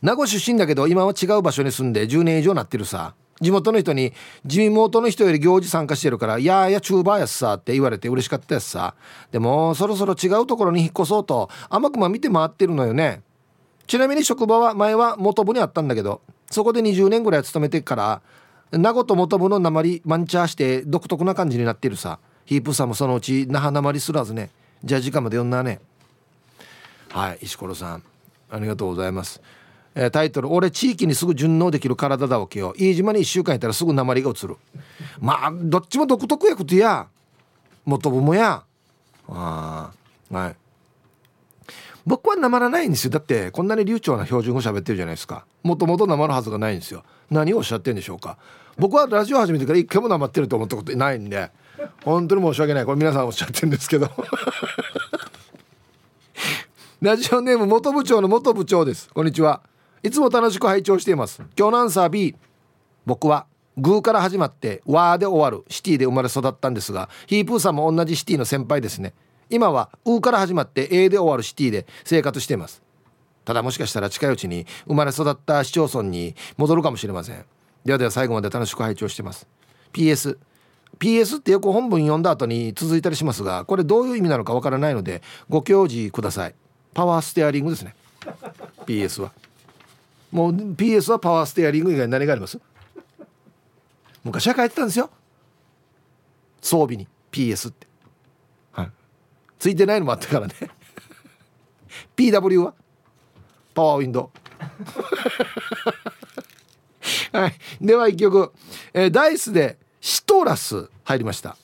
名護出身だけど今は違う場所に住んで10年以上なってるさ。地元の人に地元の人より行事参加してるから「いやいやチューバーやっさ」って言われて嬉しかったやつさでもそろそろ違うところに引っ越そうと甘くま見て回ってるのよね。ちなみに職場は前は元部にあったんだけどそこで20年ぐらい勤めてから名護と元部の鉛マンチャーして独特な感じになってるさ。ヒープさんもそのうち那覇鉛すらずねじゃあ時間まで読んだね。はい石ころさんありがとうございます。えー、タイトル「俺地域にすぐ順応できる体だわけよ。飯島に1週間いたらすぐ鉛が移る」まあどっちも独特やことや。元部もや。あはい。僕はなまらないんですよ。だってこんなに流暢な標準語喋ってるじゃないですか。もともとなまるはずがないんですよ。何をおっしゃってんでしょうか。僕はラジオ始めてから一回もなまってると思ったことないんで。本当に申し訳ない。これ皆さんおっしゃってるんですけど。ラジオネーム元部長の元部長です。こんにちは。いつも楽しく拝聴しています。今日のアンサー B 僕はグーから始まってワーで終わるシティで生まれ育ったんですがヒープーさんも同じシティの先輩ですね。今はウーから始まって A で終わるシティで生活しています。ただもしかしたら近いうちに生まれ育った市町村に戻るかもしれません。ではでは最後まで楽しく拝聴してます。PS PS ってよく本文読んだ後に続いたりしますがこれどういう意味なのかわからないのでご教示ください。パワーステアリングですね。PS は。もう PS はパワーステアリング以外に何があります？昔は書いてたんですよ。装備に。PS って。ついてないのもあったからね。PW は？パワーウィンド。はい。では一曲、えー、ダイスでシトラス入りました。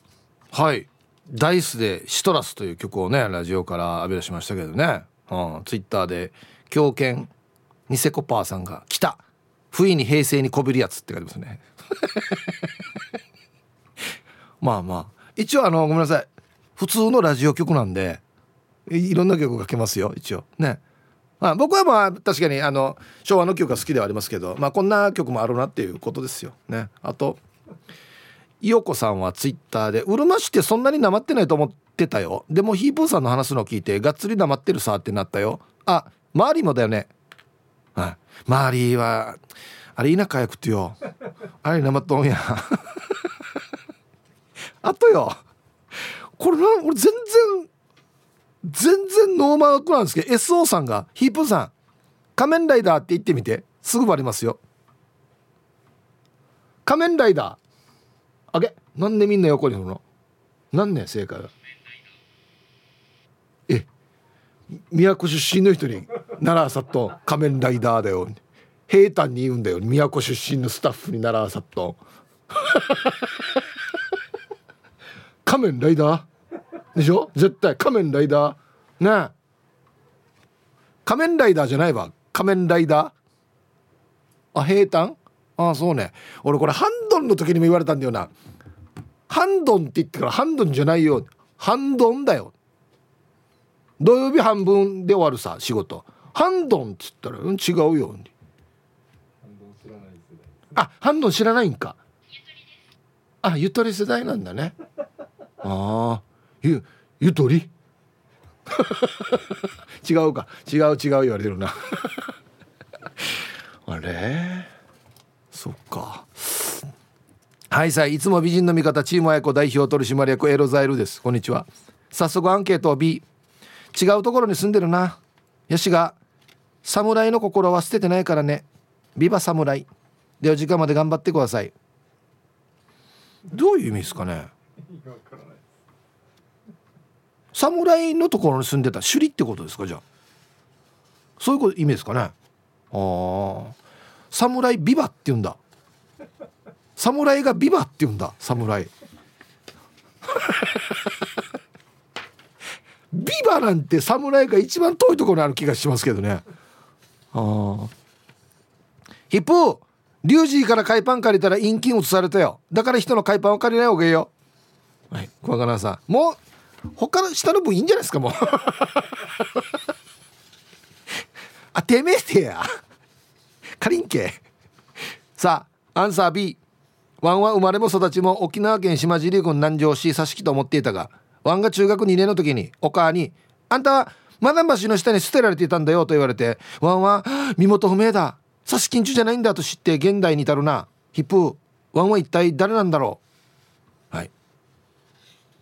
はい。ダイスでシトラスという曲をねラジオから浴び出しましたけどね、うん、ツイッターで狂犬ニセコパーさんが「来た。不意に平成にこびるやつ」って書いてますね。まあまあ。一応あのごめんなさい。普通のラジオ局なんでいろんな曲がけますよ一応。ね。まあ僕はまあ確かにあの昭和の曲が好きではありますけどまあこんな曲もあるなっていうことですよ。ね。あと伊代子さんはツイッターで「うるま市ってそんなになまってないと思ってたよ。でもヒープーさんの話すのを聞いてがっつりなまってるさ」ってなったよ。あ周りもだよね。はい。周りはあれ田舎やくってよ。あれなまっとんや。あとよ。これな俺全然全然ノーマークなんですけど SO さんがヒープさん仮面ライダーって言ってみて。すぐバレますよ。仮面ライダー。あげなんでみんな横に振るの？なんね正解は。え宮古出身の人に奈良さっと仮面ライダーだよ。平坦に言うんだよ。宮古出身のスタッフに奈良さっと。仮面ライダー？でしょ？絶対。仮面ライダー。ね仮面ライダーじゃないわ。仮面ライダー。あ平坦？ああそうね。俺これハンドンの時にも言われたんだよな。ハンドンって言ってからハンドンじゃないよ。ハンドンだよ。土曜日半分で終わるさ仕事。ハンドンっつったら、うん、違うよ。あハンドン知らないんか。あゆとり世代なんだね。ああゆゆとり？違うか。違う違う言われてるな。あれ？そっか。はいさいいつも美人の味方チーム親子代表取締役エロザイルです。こんにちは。早速アンケートを B 違うところに住んでるな。ヤシが侍の心は捨ててないからね。ビバ侍では時間まで頑張ってください。どういう意味ですかね？侍のところに住んでた首里ってことですかじゃあ。そういうこと意味ですかね。ああ侍ビバって言うんだ。侍がビバって言うんだ侍 ビバなんて侍が一番遠いところにある気がしますけどね。ああヒップーリュウジーから海パン借りたら陰菌移されたよ。だから人の海パンを借りない方がいいよ。はい小若菜さん。もう他の下の分いいんじゃないですかもう。あてめえてや。かりんけ。さあアンサー B ワンは生まれも育ちも沖縄県島尻郡南城市佐敷と思っていたがワンが中学2年の時にお母に「あんたはマダン橋の下に捨てられていたんだよ」と言われてワンは「身元不明だ。刺し金中じゃないんだ」と知って現代に至るな。ヒップワンは一体誰なんだろう。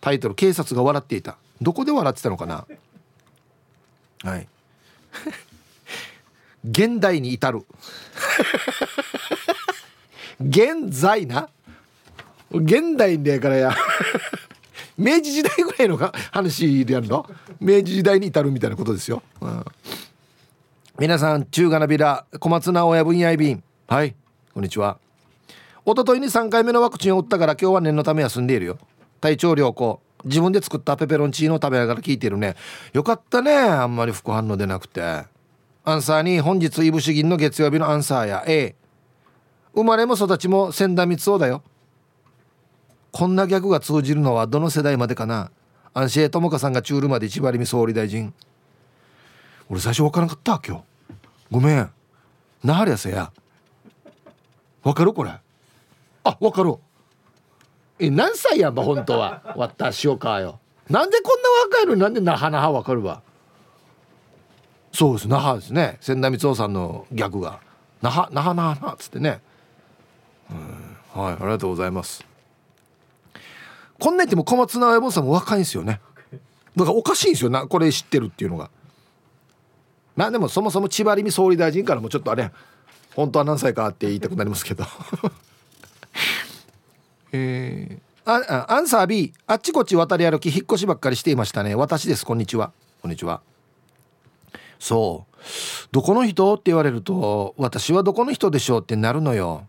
タイトル「警察が笑っていた」どこで笑ってたのかな？はい。現代に至る。現在な？現代でからや。明治時代ぐらいの話でやるの？明治時代に至るみたいなことですよ、うん、皆さん中華なびら小松菜親分やい便はい。こんにちは。一昨日に3回目のワクチンを打ったから今日は念のため休んでいるよ体調良好。自分で作ったペペロンチーノを食べながら聞いてるね。よかったねあんまり副反応出なくて。アンサーに本日いぶし銀の月曜日のアンサーや。A 生まれも育ちも千田光雄だよ。こんなギャグが通じるのはどの世代までかな。アンシエ友香さんがチュールまで千葉りみ総理大臣。俺最初分からなかった今日。ごめん。なはりやせや。わかるこれ。あわかる。え何歳やんば本当は。私をかよ。なんでこんな若いのになんで那覇那覇わかるわ。そうです。那覇ですね。千田光雄さんのギャグが。那覇那覇那覇っつってね。うん。はいありがとうございます。こんな言っても小松菜親分さんも若いんですよね。だからおかしいんですよ。なこれ知ってるっていうのが。まあでもそもそも千葉りみ総理大臣からもちょっとあれ本当は何歳かって言いたくなりますけど。えー、あアンサー B あっちこっち渡り歩き引っ越しばっかりしていましたね。私です。こんにちは。こんにちは。そう。どこの人？って言われると私はどこの人でしょうってなるのよ。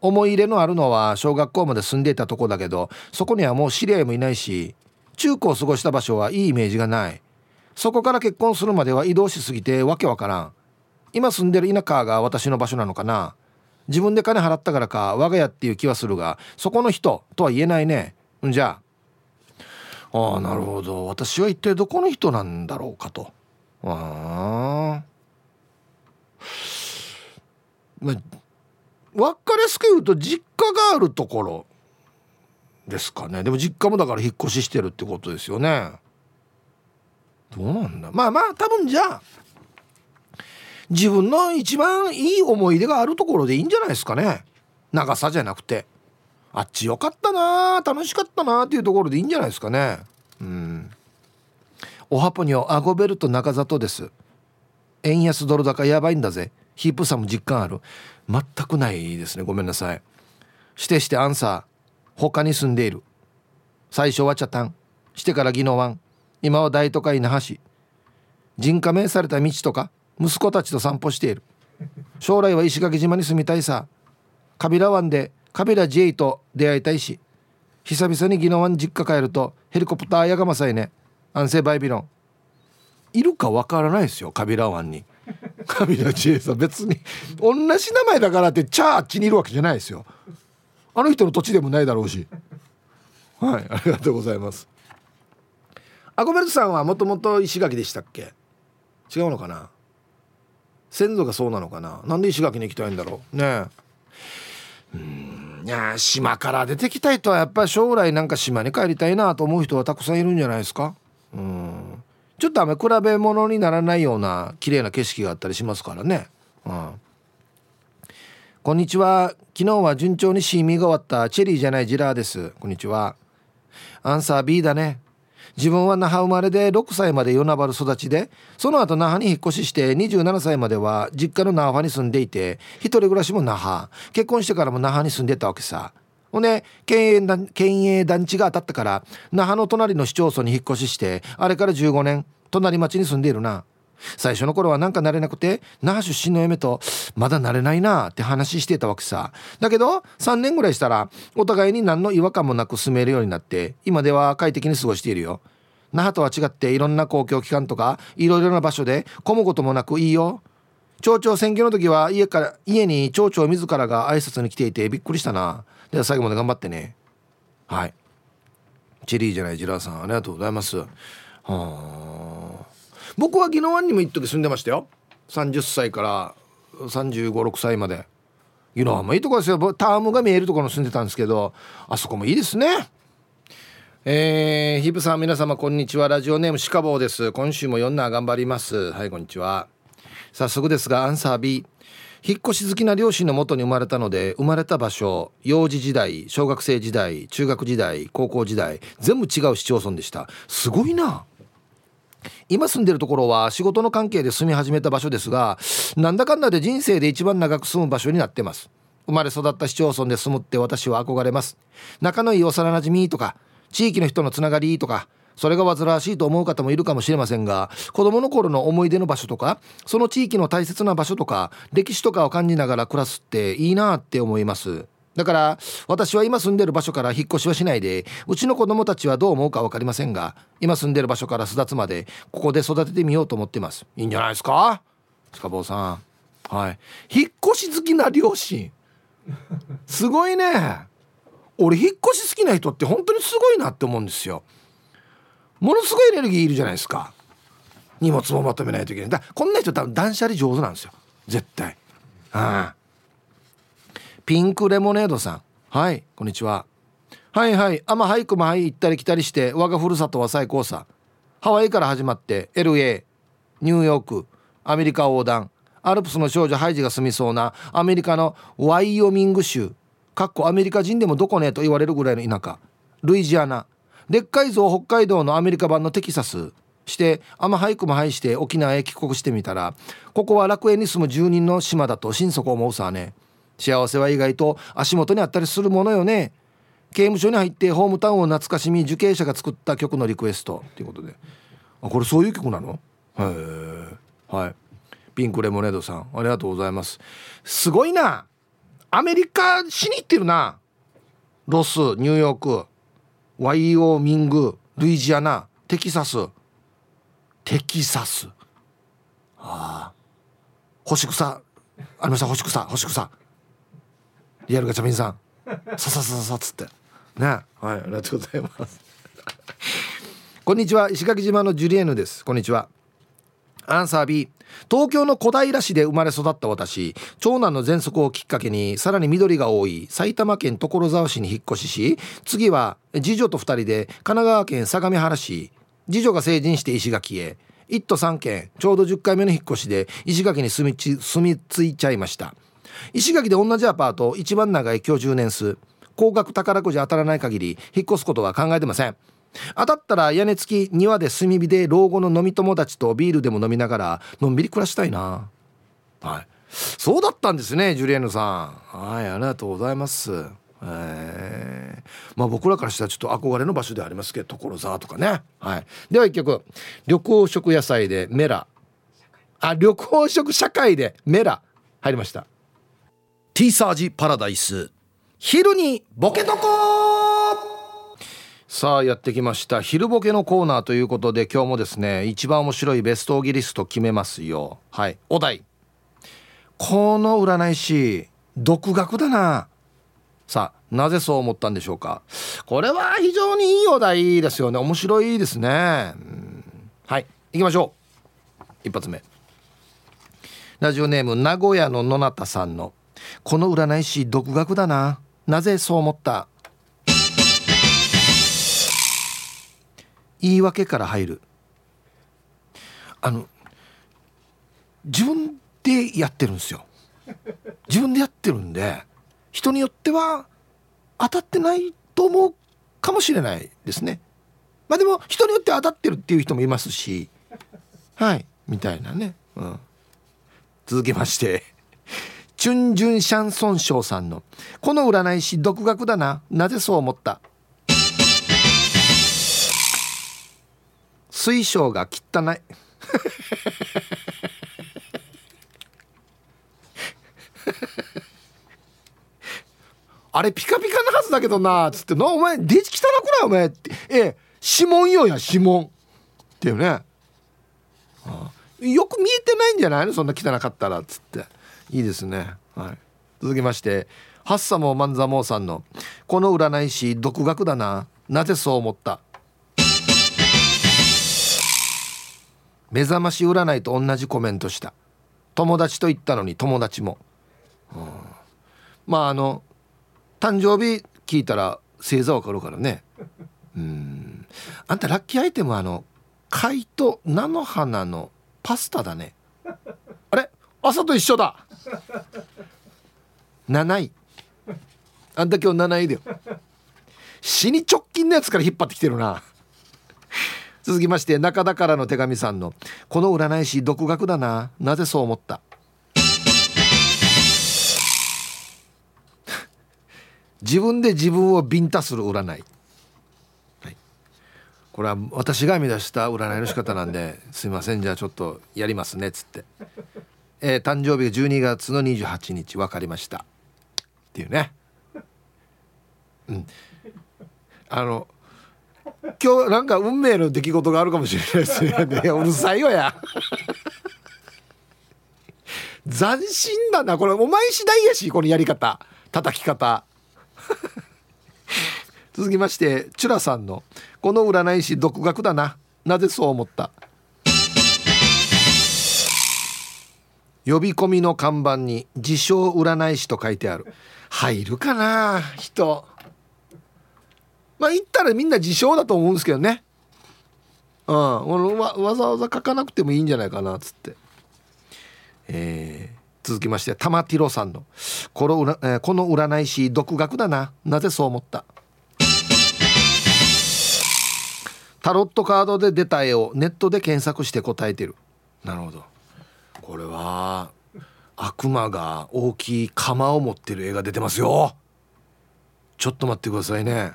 思い入れのあるのは小学校まで住んでいたとこだけどそこにはもう知り合いもいないし中高を過ごした場所はいいイメージがない。そこから結婚するまでは移動しすぎてわけわからん。今住んでる田舎が私の場所なのかな。自分で金払ったからか我が家っていう気はするがそこの人とは言えないね。んじゃあ。ああなるほど。私は一体どこの人なんだろうかと。ああ。まあ分かりやすく言うと実家があるところですかね。でも実家もだから引っ越ししてるってことですよね。どうなんだ。まあまあ多分じゃあ自分の一番いい思い出があるところでいいんじゃないですかね。長さじゃなくて。あっちよかったな楽しかったなっていうところでいいんじゃないですかね。うん。おはぽにょアゴベルト中里です。円安ドル高やばいんだぜ。ヒープさんも実感ある。全くないですね。ごめんなさい。指定してアンサー。他に住んでいる。最初は茶炭。してから宜野湾。今は大都会那覇市人加盟された道とか。息子たちと散歩している。将来は石垣島に住みたいさ。カビラ湾でカビラ J と出会いたいし。久々に宜野湾実家帰るとヘリコプターやがまさいね。安静バイビロン。いるかわからないですよカビラ湾に。神田千恵さん。別に同じ名前だからってチャーあっちにいるわけじゃないですよ。あの人の土地でもないだろうし。はいありがとうございます。アコベルトさんはもともと石垣でしたっけ？違うのかな？先祖がそうなのかな？なんで石垣に行きたいんだろう？ねうん。いや島から出てきたいとはやっぱり将来なんか島に帰りたいなと思う人はたくさんいるんじゃないですか？うん。ちょっとあんま比べ物にならないような綺麗な景色があったりしますからね。うん。こんにちは。昨日は順調にシーミーが終わった。チェリーじゃないジラーです。こんにちは。アンサー B だね。自分は那覇生まれで6歳まで与那原育ちでその後那覇に引っ越しして27歳までは実家の那覇に住んでいて一人暮らしも那覇。結婚してからも那覇に住んでたわけさ。ほんで県営団県営団地が当たったから那覇の隣の市町村に引っ越ししてあれから15年隣町に住んでいるな。最初の頃はなんか慣れなくて那覇出身の嫁とまだ慣れないなって話してたわけさ。だけど3年ぐらいしたらお互いに何の違和感もなく住めるようになって今では快適に過ごしているよ。那覇とは違っていろんな公共機関とかいろいろな場所で混むこともなくいいよ。町長選挙の時は家から家に町長自らが挨拶に来ていてびっくりしたな。では最後まで頑張ってね。はい。チェリーじゃないジラーさん。ありがとうございます。はあ。僕は宜野湾にも一時住んでましたよ。30歳から3 5 6歳まで。宜野湾もいいとこですよ。タームが見えるところに住んでたんですけどあそこもいいですね。えー、ヒブさん皆様こんにちは。ラジオネームシカボーです。今週も読んな頑張ります。はいこんにちは。早速ですがアンサー B 引っ越し好きな両親のもとに生まれたので生まれた場所幼児時代小学生時代中学時代高校時代全部違う市町村でした。すごいな。今住んでるところは仕事の関係で住み始めた場所ですがなんだかんだで人生で一番長く住む場所になってます。生まれ育った市町村で住むって私は憧れます。仲のいい幼なじみとか地域の人のつながりとかそれが煩わしいと思う方もいるかもしれませんが子供の頃の思い出の場所とかその地域の大切な場所とか歴史とかを感じながら暮らすっていいなって思います。だから私は今住んでる場所から引っ越しはしないでうちの子供たちはどう思うか分かりませんが今住んでる場所から巣立つまでここで育ててみようと思ってます。いいんじゃないですか？スカボーさん。はい。引っ越し好きな両親。すごいね。俺引っ越し好きな人って本当にすごいなって思うんですよ。ものすごいエネルギーいるじゃないですか。荷物もまとめないといけない。だこんな人多分断捨離上手なんですよ。絶対。ああピンクレモネードさん。はいこんにちは。はいはいあま俳句もはい行ったり来たりして我がふるさとは最高さ。ハワイから始まって LA ニューヨークアメリカ横断アルプスの少女ハイジが住みそうなアメリカのワイオミング州かっこアメリカ人でもどこねと言われるぐらいの田舎ルイジアナ。でっかいぞ北海道のアメリカ版のテキサス。してあま俳句も拝して沖縄へ帰国してみたらここは楽園に住む住人の島だと心底思うさね。幸せは意外と足元にあったりするものよね。刑務所に入ってホームタウンを懐かしみ受刑者が作った曲のリクエスト。っていうことで。あこれそういう曲なの？へえはい。ピンクレモネードさんありがとうございます。すごいな。アメリカしに行ってるな。ロスニューヨーク。ワイオーミングルイジアナテキサス。テキサス。ああ干し草。ありました。干し草。干し草。リアルガチャミンさん。さささささっつって。ね。はいありがとうございます。こんにちは。石垣島のジュリエヌです。こんにちは。アンサー B 東京の小平市で生まれ育った私。長男の喘息をきっかけにさらに緑が多い。埼玉県所沢市に引っ越しし次は次女と2人で神奈川県相模原市。次女が成人して石垣へ。1都3県ちょうど10回目の引っ越しで石垣に住み住み着いちゃいました石垣で同じアパート一番長い居住年数。高額宝くじ当たらない限り引っ越すことは考えてません。当たったら屋根付き庭で炭火で老後の飲み友達とビールでも飲みながらのんびり暮らしたいな。はい。そうだったんですねジュリエヌさん。はいありがとうございます。えー、まあ僕らからしたらちょっと憧れの場所でありますけど所沢とかね。はい。では一曲。緑黄色野菜でメラ。あ緑黄色社会でメラ。入りました。ティーサージパラダイス。昼にボケとこさあやってきました。昼ボケのコーナーということで今日もですね一番面白いベストオギリスト決めますよ。はいお題。この占い師独学だな。さあなぜそう思ったんでしょうか。これは非常にいいお題ですよね。面白いですね。はい行きましょう。一発目。ラジオネーム名古屋の野中さんの「この占い師独学だな。なぜそう思った?」言い訳から入る。あの自分でやってるんですよ。自分でやってるんで人によっては当たってないと思うかもしれないですね。まあでも人によって当たってるっていう人もいますし。はい。みたいなね、うん、続きまして。チュンジュンシャンソンショウさんの「この占い師独学だな。なぜそう思った?」水晶が汚い。あれピカピカなはずだけどなっつって「なお前デジ汚くない？お前」って「ええ指紋よや指紋」っていうね、ああよく見えてないんじゃないの？そんな汚かったらっつって。いいですね。はい。続きましてハッサモマンザモーさんの「この占い師独学だな。なぜそう思った?」目覚まし占いと同じコメントした。友達と言ったのに友達も、うん、まああの誕生日聞いたら星座わかるからね。うん。あんたラッキーアイテムはあの貝と菜の花のパスタだね。あれ？朝と一緒だ。7位。あんた今日7位だよ。死に直近のやつから引っ張ってきてるな。続きまして中田からの手紙さんの「この占い師独学だな。なぜそう思った?」自分で自分をビンタする占い、はい、これは私が編み出した占いの仕方なんですいません。じゃあちょっとやりますねっつって、えー、誕生日が12月の28日分かりました。っていうね。うん。あの今日なんか運命の出来事があるかもしれないですね。うるさいよや。斬新だなこれ。お前次第やしこのやり方。叩き方。続きましてチュラさんの「この占い師独学だな。なぜそう思った?」呼び込みの看板に「自称占い師」と書いてある。入るかな人。まあ言ったらみんな自称だと思うんですけどね。うんわわざわざ書かなくてもいいんじゃないかなっつって。えー続きまして玉ティロさんの。この,、え、この占い師独学だな。なぜそう思った？タロットカードで出た絵をネットで検索して答えてる。なるほど。これは悪魔が大きい釜を持ってる絵が出てますよ。ちょっと待ってくださいね。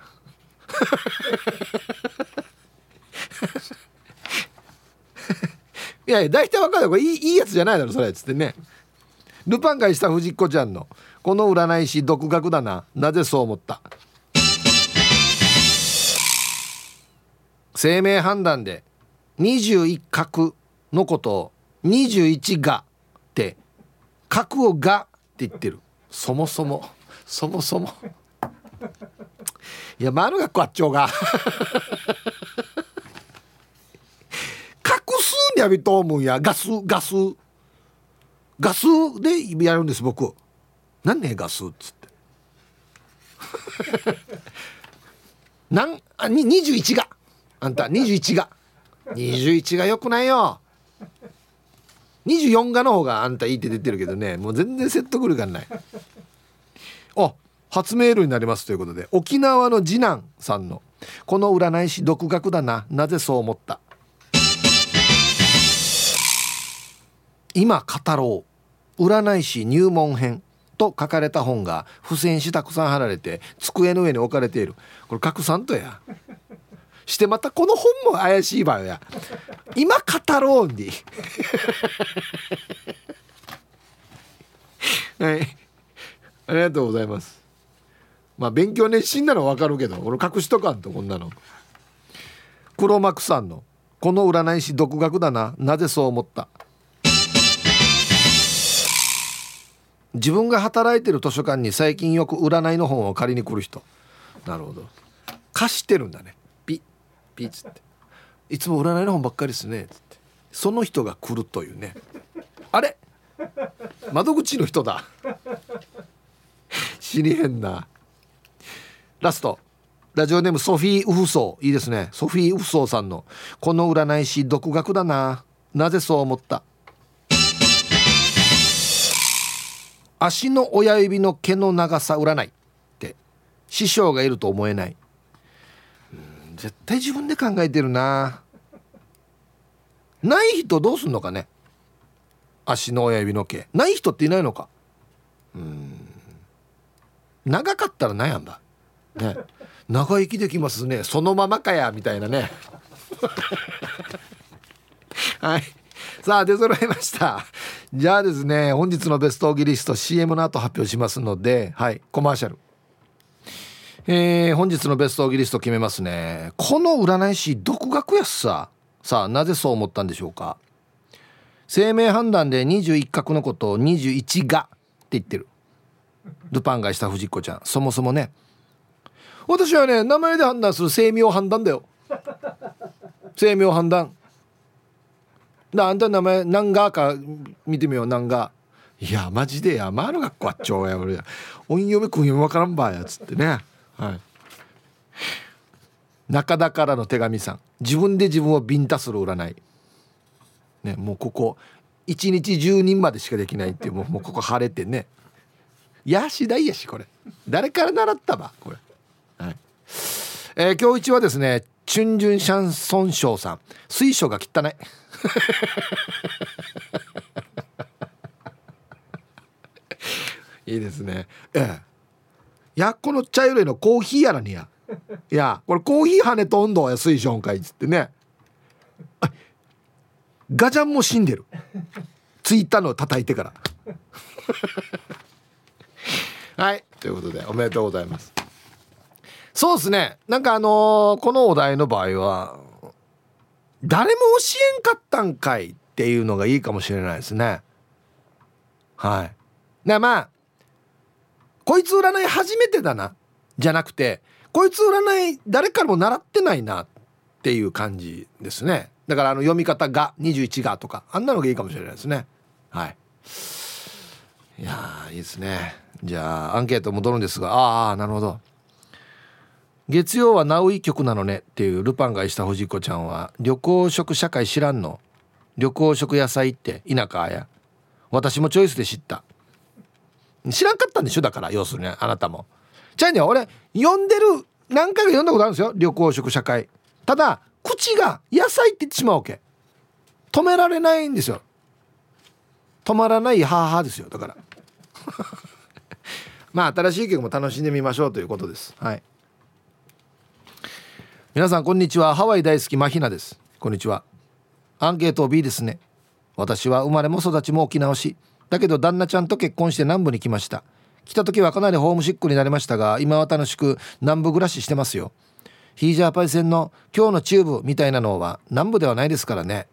いやいや大体わかるこれいいいいやつじゃないだろそれっつってね。ルパンがした藤子ちゃんの。この占い師独学だな。なぜそう思った?生命判断で21角のことを21がって角をがって言ってる。そもそも。そもそも。いや丸がこっちょが。画数にゃびと思うんや。ガスガス。ガスでやるんです僕。何ねガスっつって。なんあに21が。あんた21が。21がよくないよ。24がの方があんたいいって出てるけどねもう全然説得力がない。あ初メールになりますということで沖縄の次男さんの「この占い師独学だななぜそう思った?」今語ろう。占い師入門編と書かれた本が付箋したくさん貼られて机の上に置かれている。これ拡散とや。してまたこの本も怪しい場合や。今語ろうに。はい。ありがとうございます。まあ勉強熱心なのは分かるけど俺隠しとかんとこんなの。黒幕さんの「この占い師独学だな。なぜそう思った?」自分が働いてる図書館に最近よく占いの本を借りに来る人。なるほど。貸してるんだね。ピッピッつっていつも占いの本ばっかりですねっつってその人が来るというね。あれ？窓口の人だ。知りへんな。ラスト。ラジオネームソフィー・ウフソー。いいですね。ソフィー・ウフソーさんの「この占い師独学だな。なぜそう思った?」足の親指の毛の長さ占いって。師匠がいると思えない。絶対自分で考えてるな。ない人どうすんのかね。足の親指の毛。ない人っていないのか。うん。長かったら悩んだ。ね。長生きできますね。そのままかやみたいなね。はい。さあ出揃いました。じゃあですね本日のベストオギリスト CM の後発表しますのではい。コマーシャル。えー、本日のベストオギリスト決めますね。この占い師独学やっさ。さあなぜそう思ったんでしょうか。生命判断で21画のことを21がって言ってる。ルパンがした藤子ちゃん。そもそもね。私はね名前で判断する。精妙判断だよ。精妙判断。だあんた名前何がか見てみよう。何が。いやマジでや。まるがこっちょや。俺音読み君読みわからんばや。つってね。はい。中田からの手紙さん。自分で自分をビンタする占い。ねもうここ1日10人までしかできないっていうもうもうここ晴れてね。やしだいやしこれ。誰から習ったばこれ。はい。えー、今日一はですねチュンジュンシャンソンショウさん。水晶が汚い。いいですね。ええ。やっこの茶色いのコーヒーやらにや。いやこれコーヒー跳ねと温度や水晶かいっつってね。ガジャンも死んでる。ツイッターの叩いてから。はいということでおめでとうございます。そうですね。なんかあのー、このお題の場合は誰も教えんかったんかいっていうのがいいかもしれないですね。はい。でまあこいつ占い初めてだな。じゃなくてこいつ占い誰からも習ってないなっていう感じですね。だからあの読み方が21がとかあんなのがいいかもしれないですね。はい。いやいいですね。じゃあアンケート戻るんですがああなるほど。月曜はナウイ曲なのねっていうルパンがした藤子ちゃんは旅行食社会知らんの。旅行食野菜って田舎や。私もチョイスで知った。知らんかったんでしょ？だから要するにあなたも。ちゃうね俺読んでる何回か読んだことあるんですよ。旅行食社会。ただ口が野菜って言ってしまうわけ。止められないんですよ。止まらない母ですよだから。まあ新しい曲も楽しんでみましょうということです。はい。皆さんこんにちは。ハワイ大好きマヒナです。こんにちは。アンケート B ですね。私は生まれも育ちも沖縄市。だけど旦那ちゃんと結婚して南部に来ました。来た時はかなりホームシックになりましたが今は楽しく南部暮らししてますよ。ヒージャーパイセンの今日のチューブみたいなのは南部ではないですからね。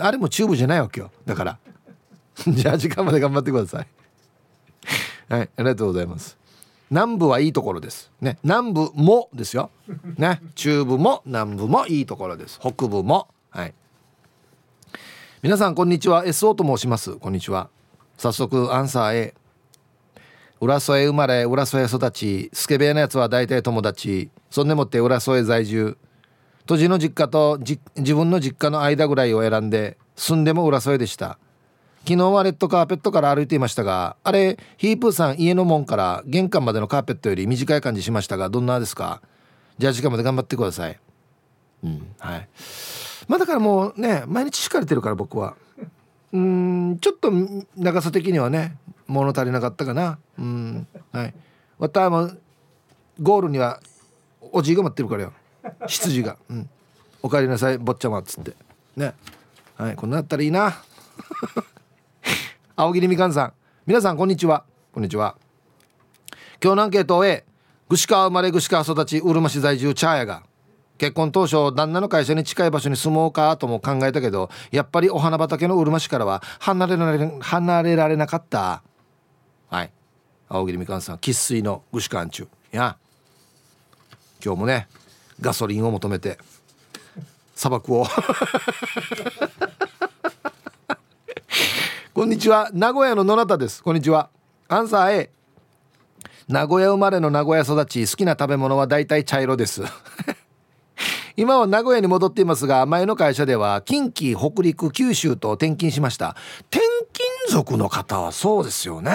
あれもチューブじゃないわけよ。だから。じゃあ時間まで頑張ってください。はいありがとうございます。南部はいいところです。ね南部もですよ。ね中部も南部もいいところです。北部も。はい。皆さんこんにちは。SO と申します。こんにちは。早速アンサー A 浦添生まれ浦添育ち。スケベなやつは大体友達。そんでもって浦添在住。土地の実家と自分の実家の間ぐらいを選んで住んでも浦添でした。昨日はレッドカーペットから歩いていましたがあれヒープーさん家の門から玄関までのカーペットより短い感じしましたがどんなですか？じゃあ時間まで頑張ってください。うんはい。まあだからもうね毎日敷かれてるから僕は。うんちょっと長さ的にはね物足りなかったかな。うんはい。わたもゴールにはおじいが待ってるからよ。羊が「うん、おかえりなさい坊ちゃま」っつって。ね。はいこんなだったらいいな。青桐みかんさん。皆さんこんにちは。こんにちは。今日のアンケートを A 串川生まれ串川育ちうるま市在住チャーヤが結婚当初旦那の会社に近い場所に住もうかとも考えたけどやっぱりお花畑のうるま市からは離れられ離れられなかった。はい。青桐みかんさん生粋の串川中。や。今日もねガソリンを求めて砂漠を。こ こんにちは。名古屋の野中です。こんにちは。アンサー A 名古屋生まれの名古屋育ち好きな食べ物は大体茶色です。今は名古屋に戻っていますが前の会社では近畿北陸九州と転勤しました。転勤族の方はそうですよね。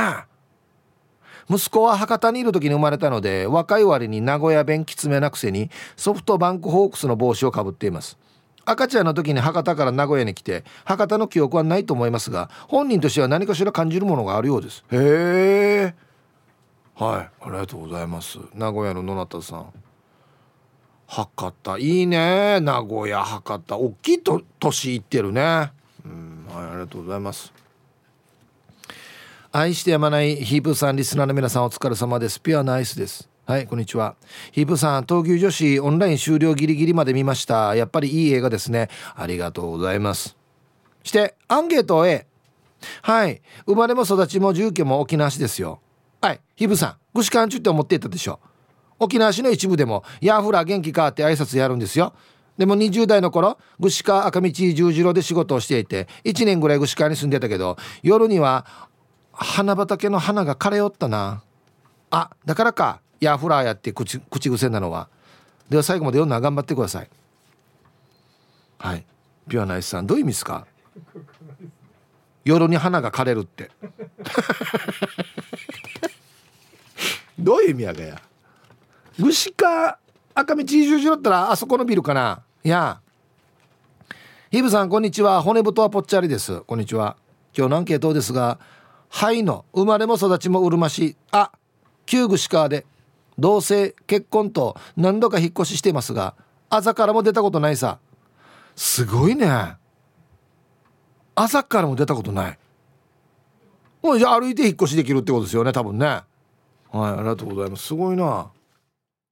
息子は博多にいる時に生まれたので若い割に名古屋弁きつめなくせにソフトバンクホークスの帽子をかぶっています。赤ちゃんの時に博多から名古屋に来て博多の記憶はないと思いますが本人としては何かしら感じるものがあるようです。へえはい。ありがとうございます。名古屋の野中さん。博多。いいね。名古屋博多。大きいと都市行ってるね。うん。はいありがとうございます。愛してやまないヒープさんリスナーの皆さんお疲れ様です。ピュアナイスです。はいこんにちは。ヒープさん闘牛女子オンライン終了ギリギリまで見ました。やっぱりいい映画ですね。ありがとうございます。してアンケート A はい。生まれも育ちも住居も沖縄市ですよ。はい。ヒープさん具志堅中って思っていたでしょ。沖縄市の一部でも「ヤーフラ元気か?」って挨拶やるんですよ。でも20代の頃串川赤道十字路で仕事をしていて1年ぐらい串川に住んでたけど夜には花畑の花が枯れよったな。あだからかヤーフラーやって口口癖なのは。では最後まで読んだ頑張ってください。はい。ピュアナイスさんどういう意味ですか？夜に花が枯れるって。どういう意味やがや？虫か赤道十字だったらあそこのビルかな？いや。ヒブさんこんにちは。骨太はぽっちゃりです。こんにちは。今日のアンケートですがはいの生まれも育ちもうるま市あ旧串川で。同棲結婚と何度か引っ越ししていますが朝からも出たことないさ。すごいね。朝からも出たことない。もうじゃあ歩いて引っ越しできるってことですよね多分ね。はいありがとうございます。すごいな。